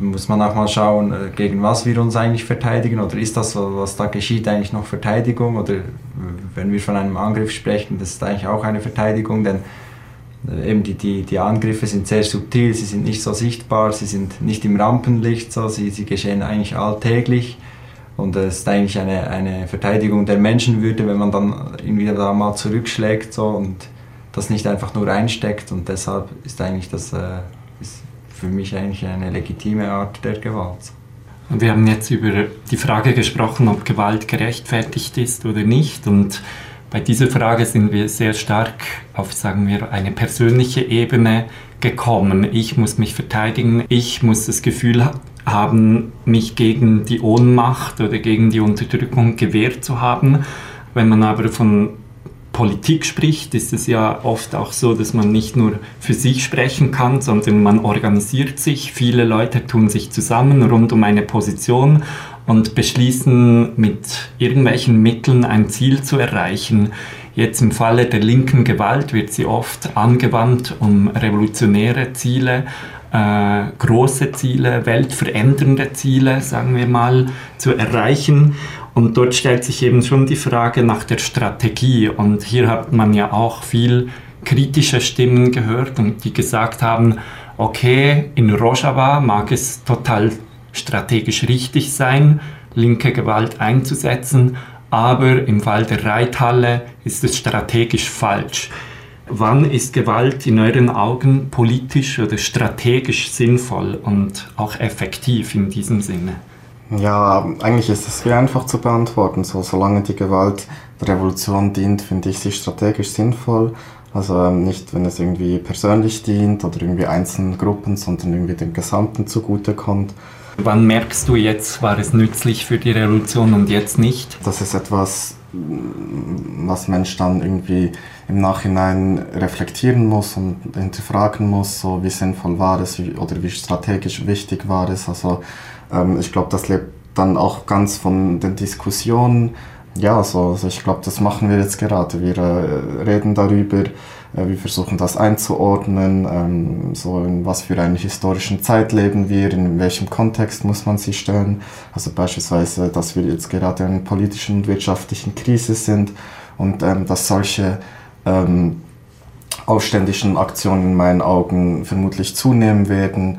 muss man auch mal schauen, äh, gegen was wir uns eigentlich verteidigen oder ist das, was da geschieht, eigentlich noch Verteidigung oder wenn wir von einem Angriff sprechen, das ist eigentlich auch eine Verteidigung, denn äh, eben die, die, die Angriffe sind sehr subtil, sie sind nicht so sichtbar, sie sind nicht im Rampenlicht, so, sie, sie geschehen eigentlich alltäglich und es ist eigentlich eine, eine Verteidigung der Menschenwürde, wenn man dann irgendwie da mal zurückschlägt so, und das nicht einfach nur einsteckt. Und deshalb ist eigentlich das äh, ist für mich eigentlich eine legitime Art der Gewalt. Und wir haben jetzt über die Frage gesprochen, ob Gewalt gerechtfertigt ist oder nicht. Und bei dieser Frage sind wir sehr stark auf, sagen wir, eine persönliche Ebene gekommen. Ich muss mich verteidigen, ich muss das Gefühl haben, mich gegen die Ohnmacht oder gegen die Unterdrückung gewehrt zu haben. Wenn man aber von Politik spricht, ist es ja oft auch so, dass man nicht nur für sich sprechen kann, sondern man organisiert sich. Viele Leute tun sich zusammen rund um eine Position und beschließen mit irgendwelchen Mitteln ein Ziel zu erreichen. Jetzt im Falle der linken Gewalt wird sie oft angewandt, um revolutionäre Ziele äh, große Ziele, weltverändernde Ziele, sagen wir mal, zu erreichen. Und dort stellt sich eben schon die Frage nach der Strategie. Und hier hat man ja auch viel kritische Stimmen gehört und die gesagt haben, okay, in Rojava mag es total strategisch richtig sein, linke Gewalt einzusetzen, aber im Fall der Reithalle ist es strategisch falsch. Wann ist Gewalt in euren Augen politisch oder strategisch sinnvoll und auch effektiv in diesem Sinne? Ja, eigentlich ist es sehr einfach zu beantworten. So, solange die Gewalt der Revolution dient, finde ich sie strategisch sinnvoll. Also ähm, nicht, wenn es irgendwie persönlich dient oder irgendwie einzelnen Gruppen, sondern irgendwie dem Gesamten zugutekommt. Wann merkst du jetzt, war es nützlich für die Revolution und jetzt nicht? Das ist etwas, was Mensch dann irgendwie im Nachhinein reflektieren muss und hinterfragen muss, so wie sinnvoll war es oder wie strategisch wichtig war es. Also ähm, ich glaube, das lebt dann auch ganz von den Diskussionen. Ja, also, also ich glaube, das machen wir jetzt gerade. Wir äh, reden darüber, äh, wir versuchen das einzuordnen, ähm, so in was für einer historischen Zeit leben wir, in welchem Kontext muss man sie stellen. Also beispielsweise, dass wir jetzt gerade in einer politischen und wirtschaftlichen Krise sind und ähm, dass solche ähm, aufständischen Aktionen in meinen Augen vermutlich zunehmen werden.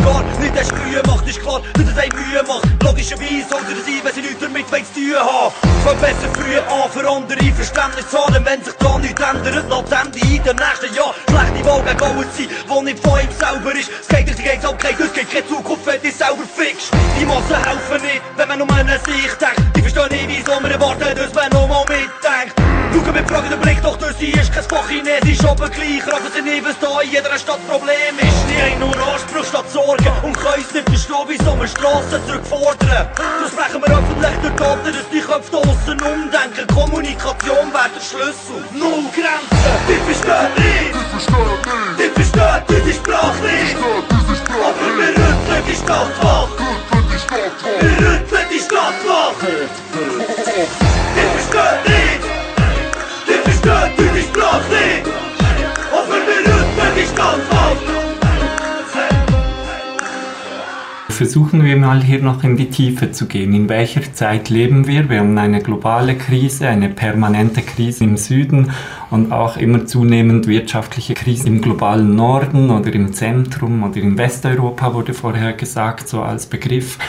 nicht erst Mühe macht, ist klar, dass es einem Mühe macht. Logischerweise sollte er sein, wenn sie nichts damit zu tun haben. Es wird besser früh an, für andere Verständnis zu wenn sich da nichts ändert, lässt Ende in den nächsten Jahren schlechte Wahl gegen alles sein, wo nicht von ihm selber ist. Es geht die Gates abgelegt, es gibt keine Zukunft, wenn du selber fixst. Die Massen helfen nicht, wenn man nur an sich denkt. Die verstehen nicht, wieso man erwartet, dass man nochmal mitdenkt. Schau mit fragenden Blick, doch durch sie ist kein Fach Chinesisch, aber gleich raten sie nie, was da in jeder Stadt Problem ist. Die haben nur Anspruch statt Sorgen und können es nicht verstehen, wieso wir Strassen zurückfordern. So sprechen wir öffentlich durch Taten, dass die Köpfe aussen umdenken. Kommunikation wäre der Schlüssel. Null Grenzen, die verstehen versuchen wir mal hier noch in die Tiefe zu gehen. In welcher Zeit leben wir? Wir haben eine globale Krise, eine permanente Krise im Süden und auch immer zunehmend wirtschaftliche Krise im globalen Norden oder im Zentrum oder in Westeuropa wurde vorher gesagt, so als Begriff.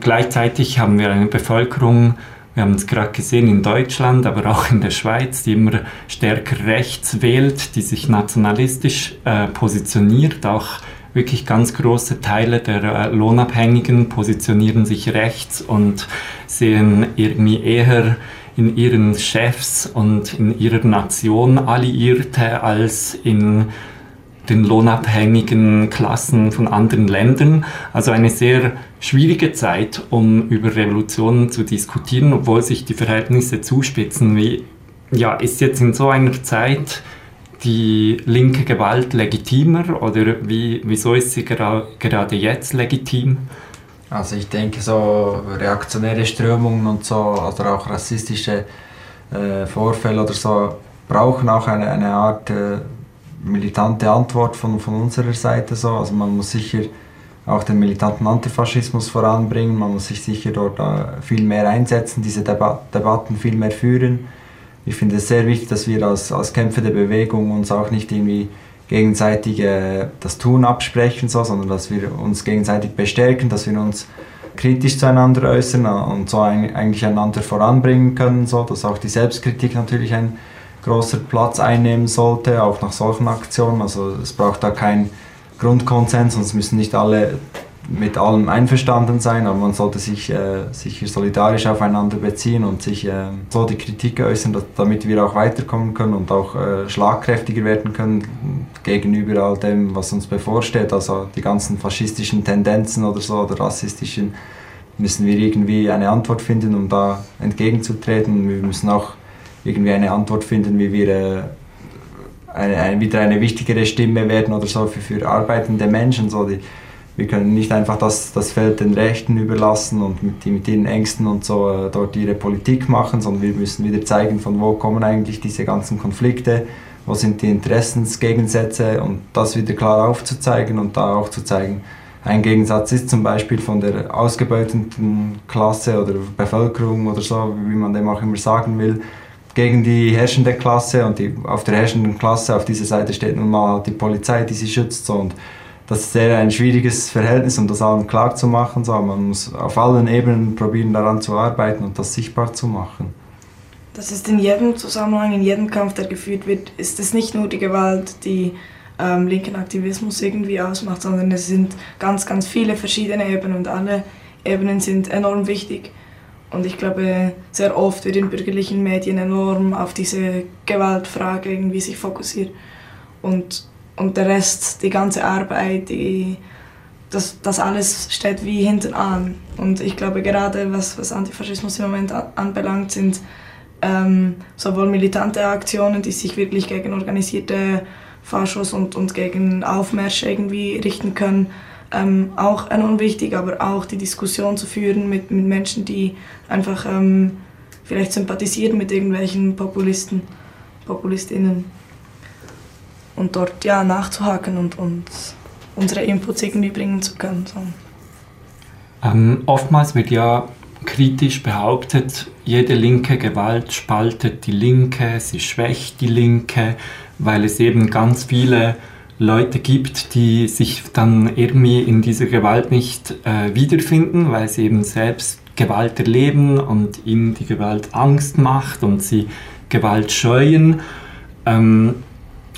Gleichzeitig haben wir eine Bevölkerung, wir haben es gerade gesehen in Deutschland, aber auch in der Schweiz, die immer stärker rechts wählt, die sich nationalistisch äh, positioniert. Auch wirklich ganz große Teile der äh, Lohnabhängigen positionieren sich rechts und sehen irgendwie eher in ihren Chefs und in ihrer Nation Alliierte als in den lohnabhängigen Klassen von anderen Ländern. Also eine sehr schwierige Zeit, um über Revolutionen zu diskutieren, obwohl sich die Verhältnisse zuspitzen. Wie ja, ist jetzt in so einer Zeit die linke Gewalt legitimer oder wie, wieso ist sie gera gerade jetzt legitim? Also ich denke, so reaktionäre Strömungen und so oder auch rassistische äh, Vorfälle oder so brauchen auch eine, eine Art äh, militante Antwort von, von unserer Seite so. Also man muss sicher auch den militanten Antifaschismus voranbringen, man muss sich sicher dort uh, viel mehr einsetzen, diese Deba Debatten viel mehr führen. Ich finde es sehr wichtig, dass wir als, als Kämpfer der Bewegung uns auch nicht irgendwie gegenseitig äh, das Tun absprechen, so, sondern dass wir uns gegenseitig bestärken, dass wir uns kritisch zueinander äußern und so ein, eigentlich einander voranbringen können, so, dass auch die Selbstkritik natürlich ein großer Platz einnehmen sollte, auch nach solchen Aktionen. Also es braucht da keinen Grundkonsens und es müssen nicht alle mit allem einverstanden sein, aber man sollte sich äh, sicher solidarisch aufeinander beziehen und sich äh, so die Kritik äußern, dass, damit wir auch weiterkommen können und auch äh, schlagkräftiger werden können gegenüber all dem, was uns bevorsteht. Also die ganzen faschistischen Tendenzen oder so oder rassistischen müssen wir irgendwie eine Antwort finden, um da entgegenzutreten. Wir müssen auch irgendwie eine Antwort finden, wie wir äh, eine, eine, wieder eine wichtigere Stimme werden oder so für, für arbeitende Menschen. So die, wir können nicht einfach das, das Feld den Rechten überlassen und mit, mit ihren Ängsten und so äh, dort ihre Politik machen, sondern wir müssen wieder zeigen, von wo kommen eigentlich diese ganzen Konflikte, wo sind die Interessensgegensätze und das wieder klar aufzuzeigen und da auch zu zeigen, ein Gegensatz ist zum Beispiel von der ausgebeuteten Klasse oder Bevölkerung oder so, wie man dem auch immer sagen will, gegen die herrschende Klasse und die, auf der herrschenden Klasse auf dieser Seite steht nun mal die Polizei, die sie schützt. So, und das ist sehr ein schwieriges Verhältnis, um das allen klar zu machen. So. Man muss auf allen Ebenen probieren, daran zu arbeiten und das sichtbar zu machen. Das ist in jedem Zusammenhang, in jedem Kampf, der geführt wird, ist es nicht nur die Gewalt, die ähm, linken Aktivismus irgendwie ausmacht, sondern es sind ganz, ganz viele verschiedene Ebenen und alle Ebenen sind enorm wichtig. Und ich glaube, sehr oft wird in bürgerlichen Medien enorm auf diese Gewaltfrage irgendwie sich fokussiert. Und, und der Rest, die ganze Arbeit, die, das, das alles steht wie hinten an. Und ich glaube, gerade was, was Antifaschismus im Moment anbelangt, sind ähm, sowohl militante Aktionen, die sich wirklich gegen organisierte Faschos und, und gegen Aufmärsche irgendwie richten können, ähm, auch enorm wichtig, aber auch die Diskussion zu führen mit, mit Menschen, die einfach ähm, vielleicht sympathisieren mit irgendwelchen Populisten, Populistinnen und dort ja nachzuhaken und, und unsere Inputs irgendwie bringen zu können. So. Ähm, oftmals wird ja kritisch behauptet, jede linke Gewalt spaltet die Linke, sie schwächt die Linke, weil es eben ganz viele Leute gibt, die sich dann irgendwie in dieser Gewalt nicht äh, wiederfinden, weil sie eben selbst Gewalt erleben und ihnen die Gewalt Angst macht und sie Gewalt scheuen. Ähm,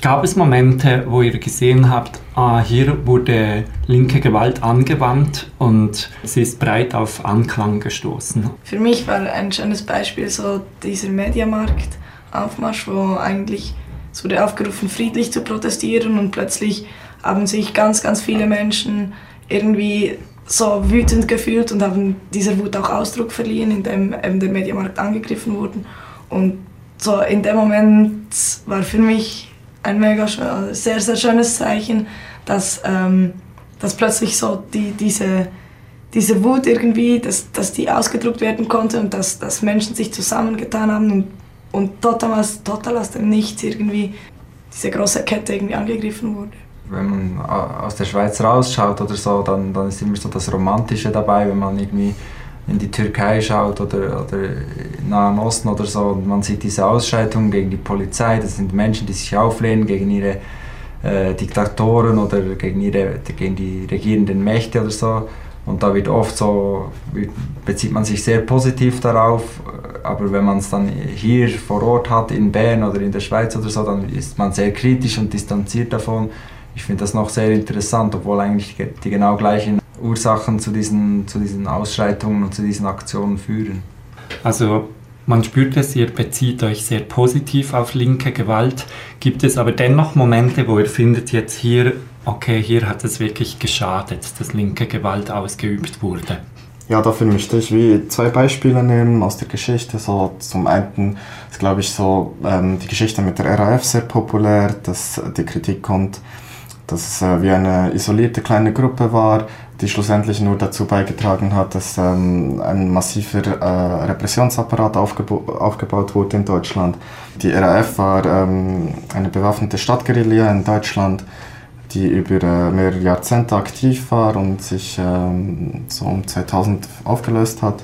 gab es Momente, wo ihr gesehen habt, ah, hier wurde linke Gewalt angewandt und sie ist breit auf Anklang gestoßen? Für mich war ein schönes Beispiel so dieser Mediamarkt-Aufmarsch, wo eigentlich es wurde aufgerufen, friedlich zu protestieren und plötzlich haben sich ganz, ganz viele Menschen irgendwie so wütend gefühlt und haben dieser Wut auch Ausdruck verliehen, indem eben der Mediamarkt angegriffen wurde. Und so in dem Moment war für mich ein mega sehr, sehr schönes Zeichen, dass, ähm, dass plötzlich so die, diese, diese Wut irgendwie, dass, dass die ausgedruckt werden konnte und dass, dass Menschen sich zusammengetan haben und und total aus, total aus dem Nichts irgendwie diese große Kette irgendwie angegriffen wurde. wenn man aus der Schweiz rausschaut oder so, dann, dann ist immer so das Romantische dabei, wenn man irgendwie in die Türkei schaut oder, oder Nahen Osten oder so und man sieht diese Ausschreitungen gegen die Polizei, das sind Menschen, die sich auflehnen gegen ihre äh, Diktatoren oder gegen, ihre, gegen die regierenden Mächte oder so. Und da wird oft so, bezieht man sich sehr positiv darauf, aber wenn man es dann hier vor Ort hat, in Bern oder in der Schweiz oder so, dann ist man sehr kritisch und distanziert davon. Ich finde das noch sehr interessant, obwohl eigentlich die genau gleichen Ursachen zu diesen, zu diesen Ausschreitungen und zu diesen Aktionen führen. Also man spürt es, ihr bezieht euch sehr positiv auf linke Gewalt. Gibt es aber dennoch Momente, wo ihr findet jetzt hier, okay, hier hat es wirklich geschadet, dass linke Gewalt ausgeübt wurde? Ja, dafür möchte ich wie zwei Beispiele nehmen aus der Geschichte. So zum einen ist, glaube ich, so ähm, die Geschichte mit der RAF sehr populär, dass die Kritik kommt, dass es äh, wie eine isolierte kleine Gruppe war, die schlussendlich nur dazu beigetragen hat, dass ähm, ein massiver äh, Repressionsapparat aufgebaut wurde in Deutschland. Die RAF war ähm, eine bewaffnete Stadtguerilla in Deutschland, die über äh, mehrere Jahrzehnte aktiv war und sich ähm, so um 2000 aufgelöst hat.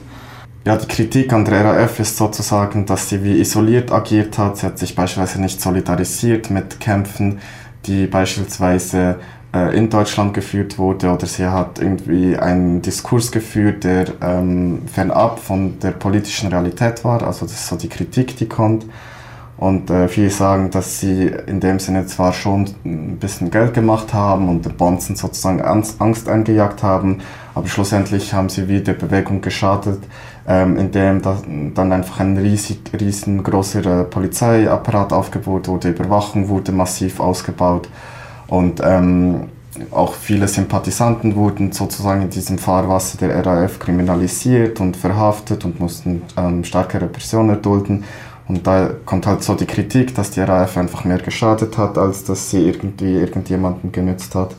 Ja, die Kritik an der RAF ist sozusagen, dass sie wie isoliert agiert hat. Sie hat sich beispielsweise nicht solidarisiert mit Kämpfen, die beispielsweise äh, in Deutschland geführt wurde oder sie hat irgendwie einen Diskurs geführt, der ähm, fernab von der politischen Realität war. Also das ist so die Kritik, die kommt. Und äh, viele sagen, dass sie in dem Sinne zwar schon ein bisschen Geld gemacht haben und den Bonzen sozusagen Angst eingejagt haben, aber schlussendlich haben sie wieder Bewegung geschadet, ähm, indem da, dann einfach ein riesig, riesengroßer äh, Polizeiapparat aufgebaut wurde, Überwachung wurde massiv ausgebaut und ähm, auch viele Sympathisanten wurden sozusagen in diesem Fahrwasser der RAF kriminalisiert und verhaftet und mussten ähm, starke Repressionen erdulden. Und da kommt halt so die Kritik, dass die RAF einfach mehr geschadet hat, als dass sie irgendwie irgendjemanden genützt hat.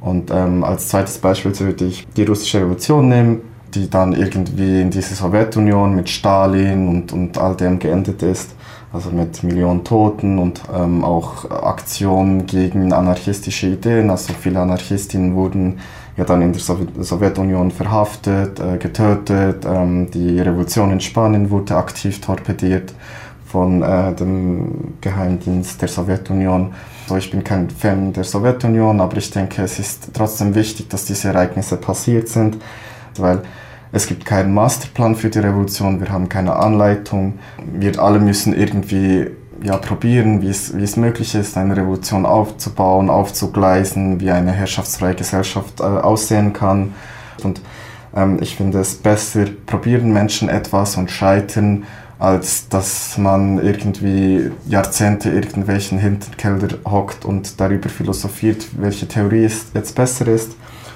Und ähm, als zweites Beispiel würde ich die russische Revolution nehmen, die dann irgendwie in diese Sowjetunion mit Stalin und, und all dem geendet ist also mit Millionen Toten und ähm, auch Aktionen gegen anarchistische Ideen. Also viele Anarchistinnen wurden ja dann in der Sowjetunion verhaftet, äh, getötet. Ähm, die Revolution in Spanien wurde aktiv torpediert von äh, dem Geheimdienst der Sowjetunion. Also ich bin kein Fan der Sowjetunion, aber ich denke, es ist trotzdem wichtig, dass diese Ereignisse passiert sind, weil es gibt keinen Masterplan für die Revolution, wir haben keine Anleitung. Wir alle müssen irgendwie ja, probieren, wie es, wie es möglich ist, eine Revolution aufzubauen, aufzugleisen, wie eine herrschaftsfreie Gesellschaft äh, aussehen kann. Und ähm, ich finde es besser, probieren Menschen etwas und scheitern, als dass man irgendwie Jahrzehnte irgendwelchen Hinterkelder hockt und darüber philosophiert, welche Theorie jetzt besser ist.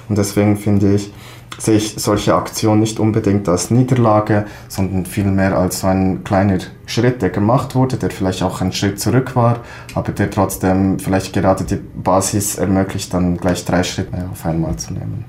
Und deswegen finde ich, sehe ich solche Aktionen nicht unbedingt als Niederlage, sondern vielmehr als so ein kleiner Schritt, der gemacht wurde, der vielleicht auch ein Schritt zurück war, aber der trotzdem vielleicht gerade die Basis ermöglicht, dann gleich drei Schritte auf einmal zu nehmen.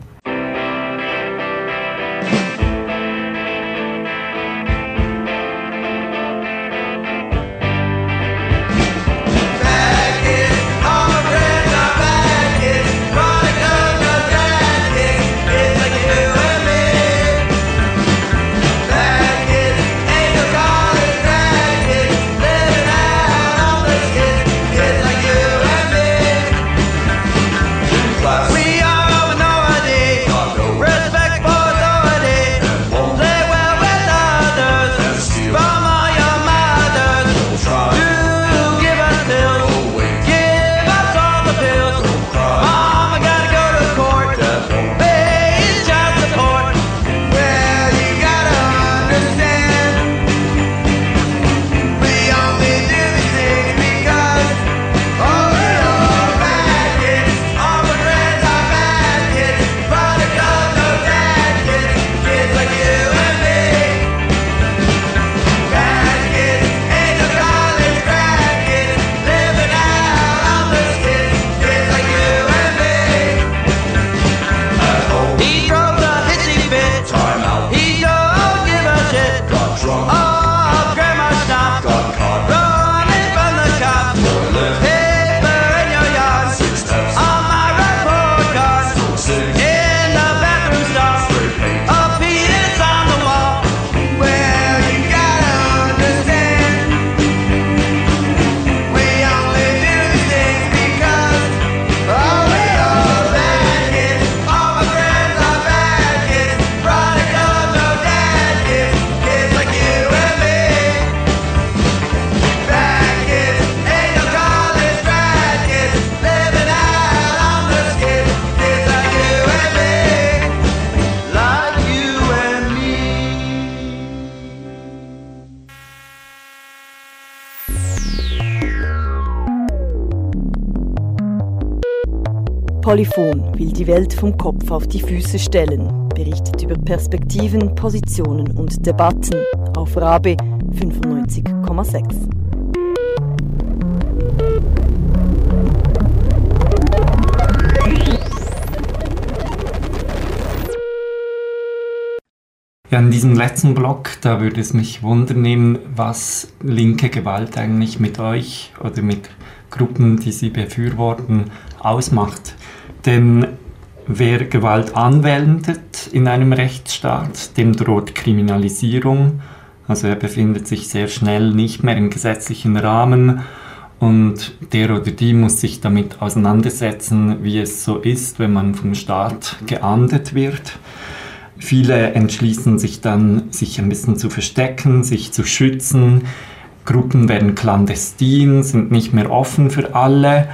Polyphon will die Welt vom Kopf auf die Füße stellen, berichtet über Perspektiven, Positionen und Debatten auf Rabe 95,6. Ja, in diesem letzten Block, da würde es mich wundern, was linke Gewalt eigentlich mit euch oder mit Gruppen, die sie befürworten, ausmacht. Denn wer Gewalt anwendet in einem Rechtsstaat, dem droht Kriminalisierung. Also er befindet sich sehr schnell nicht mehr im gesetzlichen Rahmen und der oder die muss sich damit auseinandersetzen, wie es so ist, wenn man vom Staat geahndet wird. Viele entschließen sich dann, sich ein bisschen zu verstecken, sich zu schützen. Gruppen werden clandestin, sind nicht mehr offen für alle.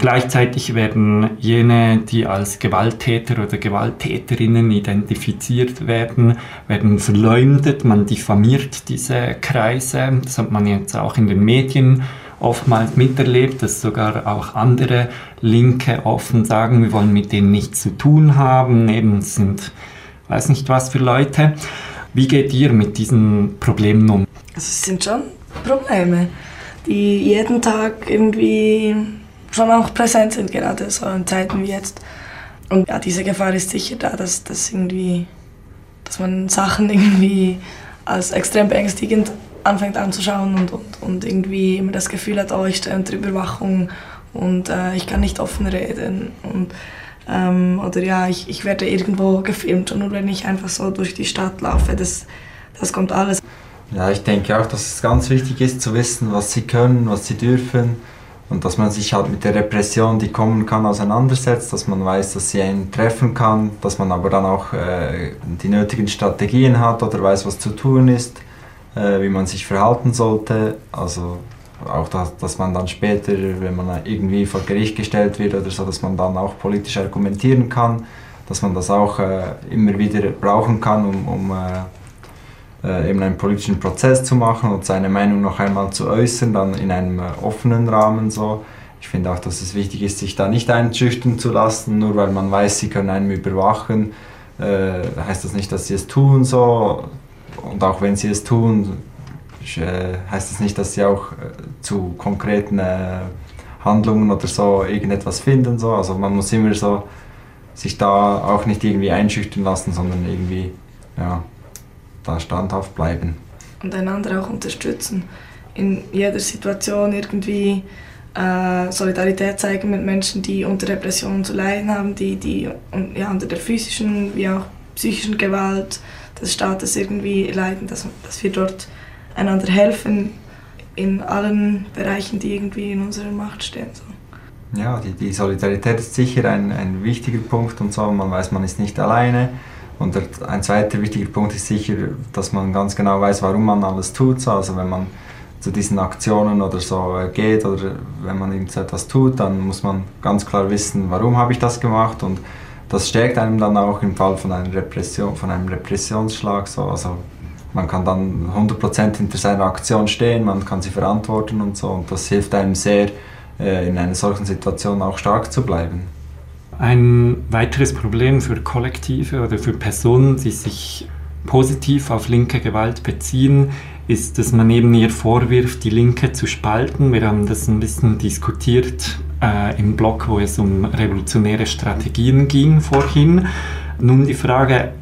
Gleichzeitig werden jene, die als Gewalttäter oder Gewalttäterinnen identifiziert werden, werden verleumdet. Man diffamiert diese Kreise. Das hat man jetzt auch in den Medien oftmals miterlebt, dass sogar auch andere Linke offen sagen, wir wollen mit denen nichts zu tun haben. Eben sind weiß nicht was für Leute. Wie geht ihr mit diesen Problemen um? Also es sind schon Probleme, die jeden Tag irgendwie schon auch präsent sind, gerade so in Zeiten wie jetzt. Und ja, diese Gefahr ist sicher da, dass, dass, irgendwie, dass man Sachen irgendwie als extrem beängstigend anfängt anzuschauen und, und, und irgendwie immer das Gefühl hat, oh, ich stehe unter Überwachung und äh, ich kann nicht offen reden. Und ähm, oder ja, ich, ich werde irgendwo gefilmt und nur wenn ich einfach so durch die Stadt laufe, das, das kommt alles. Ja, ich denke auch, dass es ganz wichtig ist zu wissen, was sie können, was sie dürfen und dass man sich halt mit der Repression, die kommen kann, auseinandersetzt, dass man weiß, dass sie einen treffen kann, dass man aber dann auch äh, die nötigen Strategien hat oder weiß, was zu tun ist, äh, wie man sich verhalten sollte. Also auch dass, dass man dann später, wenn man irgendwie vor Gericht gestellt wird oder so, dass man dann auch politisch argumentieren kann, dass man das auch äh, immer wieder brauchen kann, um, um äh, eben einen politischen Prozess zu machen und seine Meinung noch einmal zu äußern, dann in einem äh, offenen Rahmen so. Ich finde auch, dass es wichtig ist, sich da nicht einschüchtern zu lassen, nur weil man weiß, sie können einen überwachen, äh, heißt das nicht, dass sie es tun so. Und auch wenn sie es tun, äh, heißt das nicht, dass sie auch zu konkreten Handlungen oder so irgendetwas finden. So. Also man muss immer so sich da auch nicht irgendwie einschüchtern lassen, sondern irgendwie ja, da standhaft bleiben. Und einander auch unterstützen. In jeder Situation irgendwie äh, Solidarität zeigen mit Menschen, die unter Depressionen zu leiden haben, die, die ja, unter der physischen wie auch psychischen Gewalt des Staates irgendwie leiden, dass, dass wir dort einander helfen in allen Bereichen, die irgendwie in unserer Macht stehen. So. Ja, die, die Solidarität ist sicher ein, ein wichtiger Punkt und so. Man weiß, man ist nicht alleine. Und ein zweiter wichtiger Punkt ist sicher, dass man ganz genau weiß, warum man alles tut. So. Also wenn man zu diesen Aktionen oder so äh, geht oder wenn man irgendetwas tut, dann muss man ganz klar wissen, warum habe ich das gemacht und das stärkt einem dann auch im Fall von einer Repression, von einem Repressionsschlag. So. Also man kann dann 100% hinter seiner Aktion stehen, man kann sie verantworten und so und das hilft einem sehr, äh, in einer solchen Situation auch stark zu bleiben. Ein weiteres Problem für Kollektive oder für Personen, die sich positiv auf linke Gewalt beziehen, ist, dass man eben ihr vorwirft, die Linke zu spalten. Wir haben das ein bisschen diskutiert äh, im Blog, wo es um revolutionäre Strategien ging vorhin. Nun die Frage,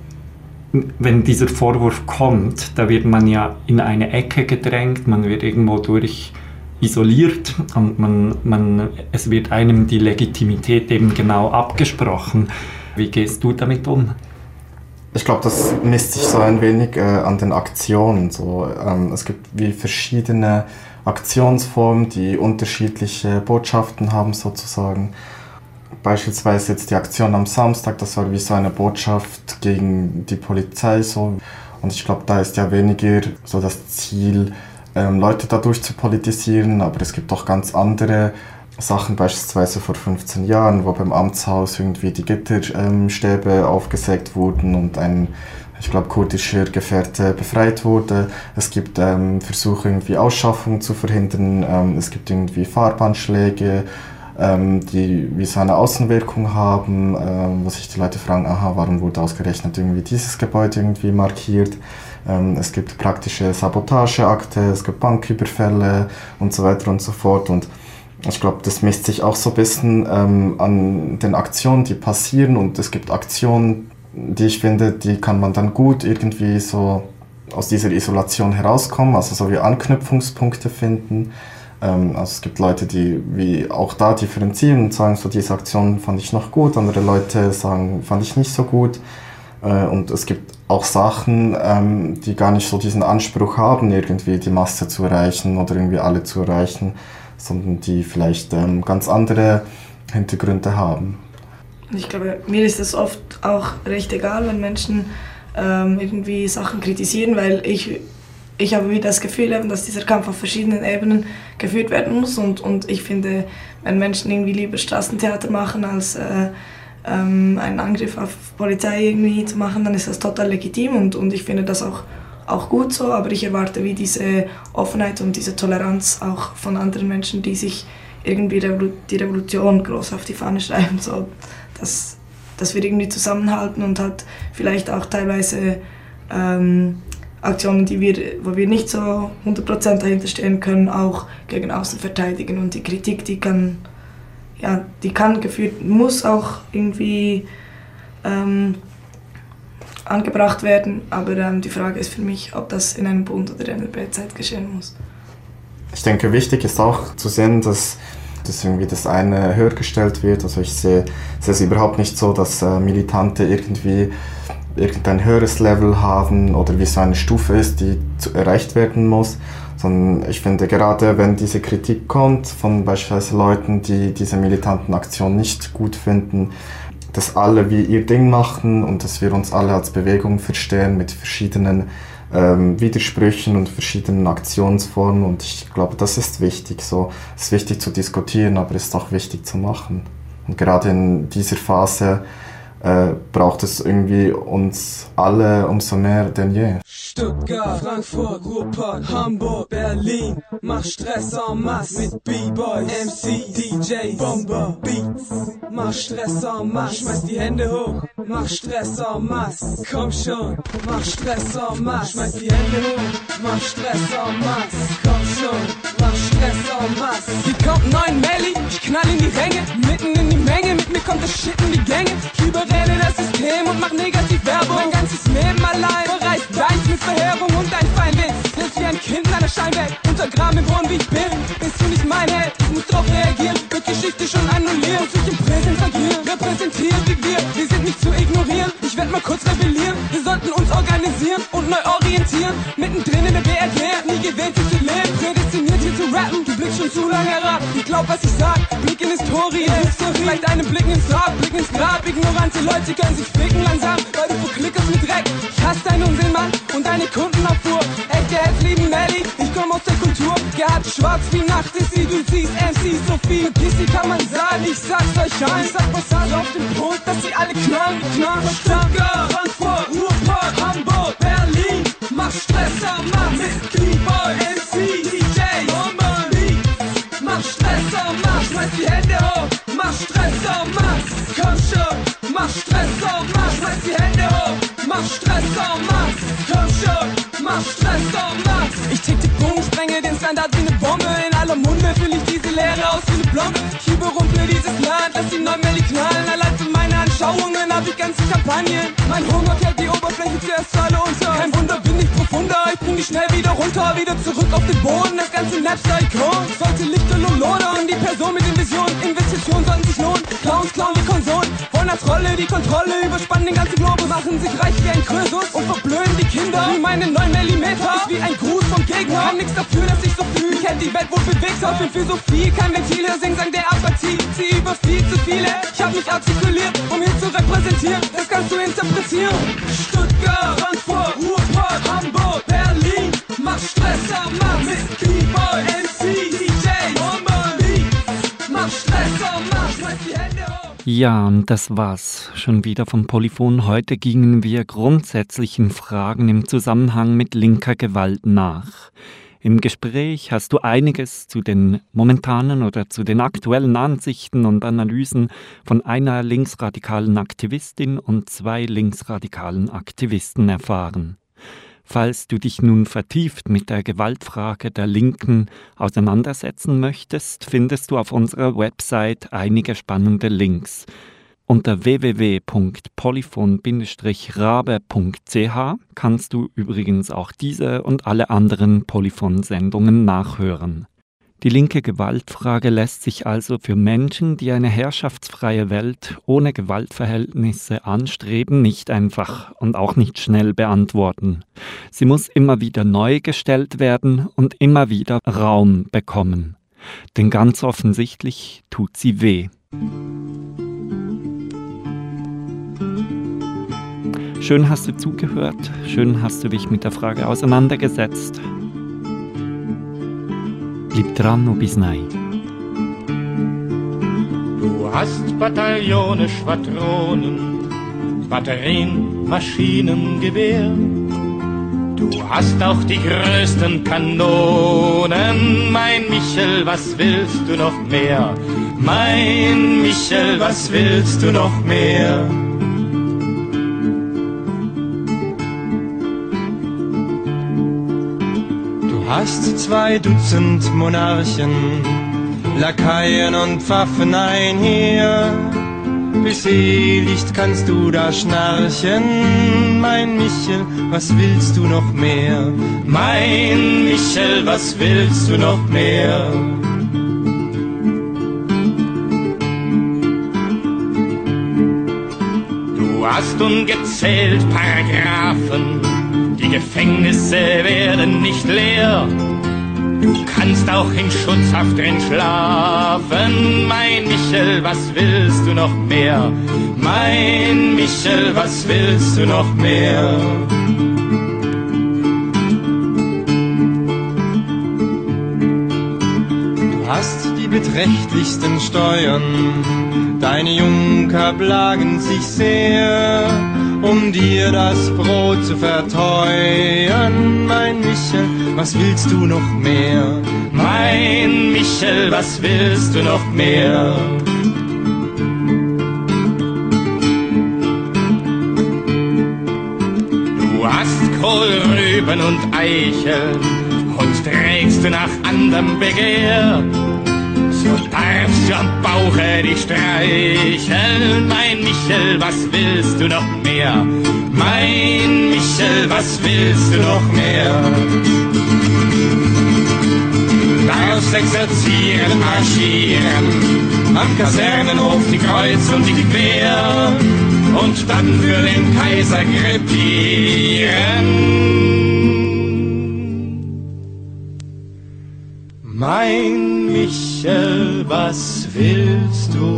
wenn dieser Vorwurf kommt, da wird man ja in eine Ecke gedrängt, man wird irgendwo durch isoliert und man, man, es wird einem die Legitimität eben genau abgesprochen. Wie gehst du damit um? Ich glaube, das misst sich so ein wenig äh, an den Aktionen. So, ähm, es gibt wie verschiedene Aktionsformen, die unterschiedliche Botschaften haben sozusagen beispielsweise jetzt die Aktion am Samstag, das war wie so eine Botschaft gegen die Polizei so. Und ich glaube, da ist ja weniger so das Ziel, ähm, Leute dadurch zu politisieren, aber es gibt auch ganz andere Sachen, beispielsweise vor 15 Jahren, wo beim Amtshaus irgendwie die Gitterstäbe ähm, aufgesägt wurden und ein, ich glaube, kurdischer Gefährte befreit wurde. Es gibt ähm, Versuche, irgendwie Ausschaffung zu verhindern. Ähm, es gibt irgendwie Fahrbahnschläge ähm, die wie so eine Außenwirkung haben, ähm, wo sich die Leute fragen, aha, warum wurde ausgerechnet irgendwie dieses Gebäude irgendwie markiert. Ähm, es gibt praktische Sabotageakte, es gibt Banküberfälle und so weiter und so fort. Und ich glaube, das misst sich auch so ein bisschen ähm, an den Aktionen, die passieren. Und es gibt Aktionen, die ich finde, die kann man dann gut irgendwie so aus dieser Isolation herauskommen, also so wie Anknüpfungspunkte finden. Ähm, also es gibt Leute, die wie auch da differenzieren und sagen, so diese Aktion fand ich noch gut, andere Leute sagen, fand ich nicht so gut. Äh, und es gibt auch Sachen, ähm, die gar nicht so diesen Anspruch haben, irgendwie die Masse zu erreichen oder irgendwie alle zu erreichen, sondern die vielleicht ähm, ganz andere Hintergründe haben. Ich glaube, mir ist es oft auch recht egal, wenn Menschen ähm, irgendwie Sachen kritisieren, weil ich ich habe wieder das Gefühl, dass dieser Kampf auf verschiedenen Ebenen geführt werden muss. Und, und ich finde, wenn Menschen irgendwie lieber Straßentheater machen, als äh, ähm, einen Angriff auf Polizei irgendwie zu machen, dann ist das total legitim. Und, und ich finde das auch, auch gut so. Aber ich erwarte wie diese Offenheit und diese Toleranz auch von anderen Menschen, die sich irgendwie die Revolution groß auf die Fahne schreiben. So, dass, dass wir irgendwie zusammenhalten und halt vielleicht auch teilweise... Ähm, Aktionen, die wir, wo wir nicht so 100% dahinter stehen können, auch gegen außen verteidigen. Und die Kritik, die kann, ja, die kann geführt, muss auch irgendwie ähm, angebracht werden. Aber ähm, die Frage ist für mich, ob das in einem Bund oder in einer B-Zeit geschehen muss. Ich denke, wichtig ist auch zu sehen, dass dass irgendwie das eine höher gestellt wird. Also ich sehe, sehe es überhaupt nicht so, dass äh, Militante irgendwie irgendein höheres Level haben oder wie so eine Stufe ist, die zu, erreicht werden muss. Sondern ich finde gerade, wenn diese Kritik kommt von beispielsweise Leuten, die diese militanten Aktionen nicht gut finden, dass alle wie ihr Ding machen und dass wir uns alle als Bewegung verstehen mit verschiedenen ähm, Widersprüchen und verschiedenen Aktionsformen und ich glaube, das ist wichtig. So, es ist wichtig zu diskutieren, aber es ist auch wichtig zu machen. Und gerade in dieser Phase äh, braucht es irgendwie uns alle umso mehr denn je. Stuttgart, Frankfurt, Ruhrpott, Hamburg, Berlin, mach Stress en masse mit B-Boys, MC, DJ, Bomber, Beats, mach Stress en masse, schmeiß die Hände hoch, mach Stress en masse, komm schon, mach Stress en masse, schmeiß die Hände hoch, mach Stress en masse, komm schon, mach Stress en masse. Die kommt neun Melli, ich knall in die Ränge, mitten in die Menge, mit mir kommt das Shit in die Gänge, System und mach negativ Werbung, mein ganzes Leben allein, bereist Deins mit Verheerung und dein Feinwind. Sitzt wie ein Kind in einer Scheinwelt, untergraben im Boden wie ich bin. Bist du nicht mein Held, ich muss drauf reagieren. Wird Geschichte schon annulliert, muss ich im Präsent agieren. Repräsentieren wie wir, wir sind nicht zu ignorieren. Ich werd mal kurz rebellieren, wir sollten uns organisieren und neu orientieren. Mittendrin in der BRD, nie gewählt hier zu leben. Prädestiniert hier zu rappen, du blickst schon zu lange herab. Ich glaub, was ich sag, Blick in Historie. Vielleicht einen Blick ins Grab, Blick ins Grab. Ignorante Leute können sich ficken langsam, weil du verklickerst mit Dreck. Ich hasse deinen Unsinn, Mann und deine Kundenabfuhr. Echte Heads lieben Melly, ich komm aus der Kultur. Gehabt schwarz wie Nacht ist sie, du siehst MC Sophie. Kissy kann man sagen, ich sag's euch an. Ich sag Passage auf den Punkt, dass sie alle knallen, knallen. Stuttgart, Frankfurt, Ruhrpott, Hamburg, Berlin. Mach Stress am Mann mit Mach Stress en masse, komm schon, mach Stress en masse. Ich tick die Punkt, sprenge den Standard wie ne Bombe. In aller Munde füll ich diese Leere aus wie ne Blombe. Ich überrumple dieses Land, lass die Neumelli knallen. Allein für meine Anschauungen hab ich ganze Kampagnen. Mein Hunger kehrt die Oberfläche zuerst alle unter. Kein Wunder, bring dich schnell wieder runter. Wieder zurück auf den Boden, das ganze Napster-Ikon. Sollte Lichter und Lohne und die Person mit den Visionen. Investitionen sollten sich lohnen. Clowns klauen die Konsolen, wollen als Rolle die Kontrolle, überspannen den ganzen Globus, machen sich reich wie ein Krösus und verblöden die Kinder wie meine 9 mm. Ist wie ein Gruß vom Gegner. Kann nix dafür, dass ich so fühle. Ich hätte die Welt wohl bewegt, bin für so viel. Kein Ventil, Sing sang der Apathie. Sie über viel zu viele. Ich hab mich artikuliert, um hier zu repräsentieren. Das kannst du interpretieren. Ja, und das war's schon wieder vom Polyphon. Heute gingen wir grundsätzlichen Fragen im Zusammenhang mit linker Gewalt nach. Im Gespräch hast du einiges zu den momentanen oder zu den aktuellen Ansichten und Analysen von einer linksradikalen Aktivistin und zwei linksradikalen Aktivisten erfahren. Falls du dich nun vertieft mit der Gewaltfrage der Linken auseinandersetzen möchtest, findest du auf unserer Website einige spannende Links. Unter www.polyphon-rabe.ch kannst du übrigens auch diese und alle anderen Polyphon-Sendungen nachhören. Die linke Gewaltfrage lässt sich also für Menschen, die eine herrschaftsfreie Welt ohne Gewaltverhältnisse anstreben, nicht einfach und auch nicht schnell beantworten. Sie muss immer wieder neu gestellt werden und immer wieder Raum bekommen. Denn ganz offensichtlich tut sie weh. Schön hast du zugehört, schön hast du dich mit der Frage auseinandergesetzt. Blieb dran und bis nein. Du hast Bataillone, Schwadronen, Batterien, Maschinen, Gewehr. Du hast auch die größten Kanonen, mein Michel, was willst du noch mehr? Mein Michel, was willst du noch mehr? Hast zwei Dutzend Monarchen, Lakaien und Pfaffen einher. Bis Seelicht kannst du da schnarchen, mein Michel, was willst du noch mehr? Mein Michel, was willst du noch mehr? Du hast ungezählt Paragraphen die Gefängnisse werden nicht leer. Du kannst auch in Schutzhaft drin schlafen. Mein Michel, was willst du noch mehr? Mein Michel, was willst du noch mehr? Du hast die beträchtlichsten Steuern. Deine Junker plagen sich sehr um dir das Brot zu verteuern. Mein Michel, was willst du noch mehr? Mein Michel, was willst du noch mehr? Du hast Kohlrüben und Eicheln und trägst du nach anderem Begehr so darfst du am Bauche dich streicheln, mein Michel, was willst du noch mehr? Mein Michel, was willst du noch mehr? Darfst exerzieren, marschieren, am Kasernenhof die Kreuz und die Quer und dann für den Kaiser krepieren. Mein Michel, was willst du